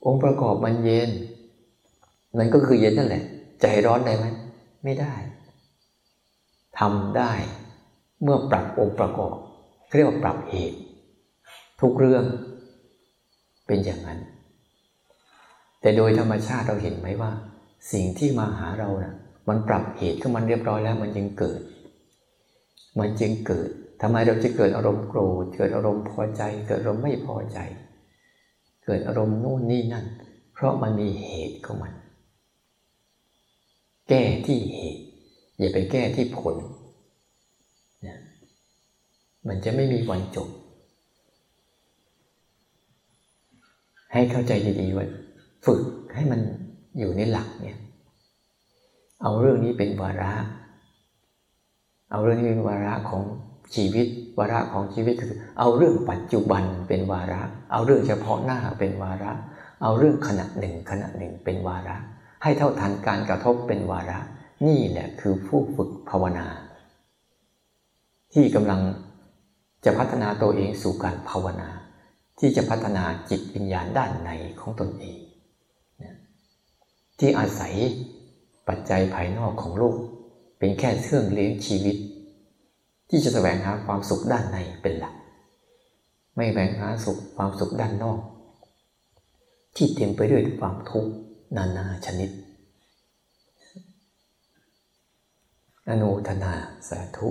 องค์ประกอบมันเย็น มันก็คือเย็นนั่นแหละ ใจร้อนได้ไหมไม่ได้ทำได้เมื่อปรับองค์ประกอบเรียกว่าปรับเหตุ ทุกเรื่องเป็นอย่างนั้น แต่โดยธรรมชาติเราเห็นไหมว่า สิ่งที่มาหาเรานะ่ะ มันปรับเหตุขึ้นมันเรียบร้อยแล้ว มันจึงเกิด มันจึงเกิดทำไมเราจะเกิดอารมณ์โกรธเกิดอารมณ์พอใจ เกิดอารมณ์ไม่พอใจ เกิดอารมณ์นู่นนี่นั่น เพราะมันมีเหตุของมัน แก้ที่เหตุ อย่าไปแก้ที่ผลนะมันจะไม่มีวันจบ ให้เข้าใจดีๆว่าฝึกให้มันอยู่ในหลักเนี่ย เอาเรื่องนี้เป็นวาระ เอาเรื่องนี้เป็นวาระของชีวิต วาระของชีวิตคือ เอาเรื่องปัจจุบันเป็นวาระ เอาเรื่องเฉพาะหน้าเป็นวาระ เอาเรื่องขณะหนึ่งขณะหนึ่งเป็นวาระ ให้เท่าทันการกระทบเป็นวาระ นี่แหละคือผู้ฝึกภาวนา ที่กำลังจะพัฒนาตัวเองสู่การภาวนา ที่จะพัฒนาจิตวิญญาณด้านในของตนเอง ที่อาศัยปัจจัยภายนอกของโลก เป็นแค่เครื่องเลี้ยงชีวิต ที่จะแสวงหาความสุขด้านในเป็นหลัก ไม่แสวงหาสุขความสุขด้านนอก ที่เต็มไปด้วยความทุกข์ นานาชนิด อนุทนาสาธุ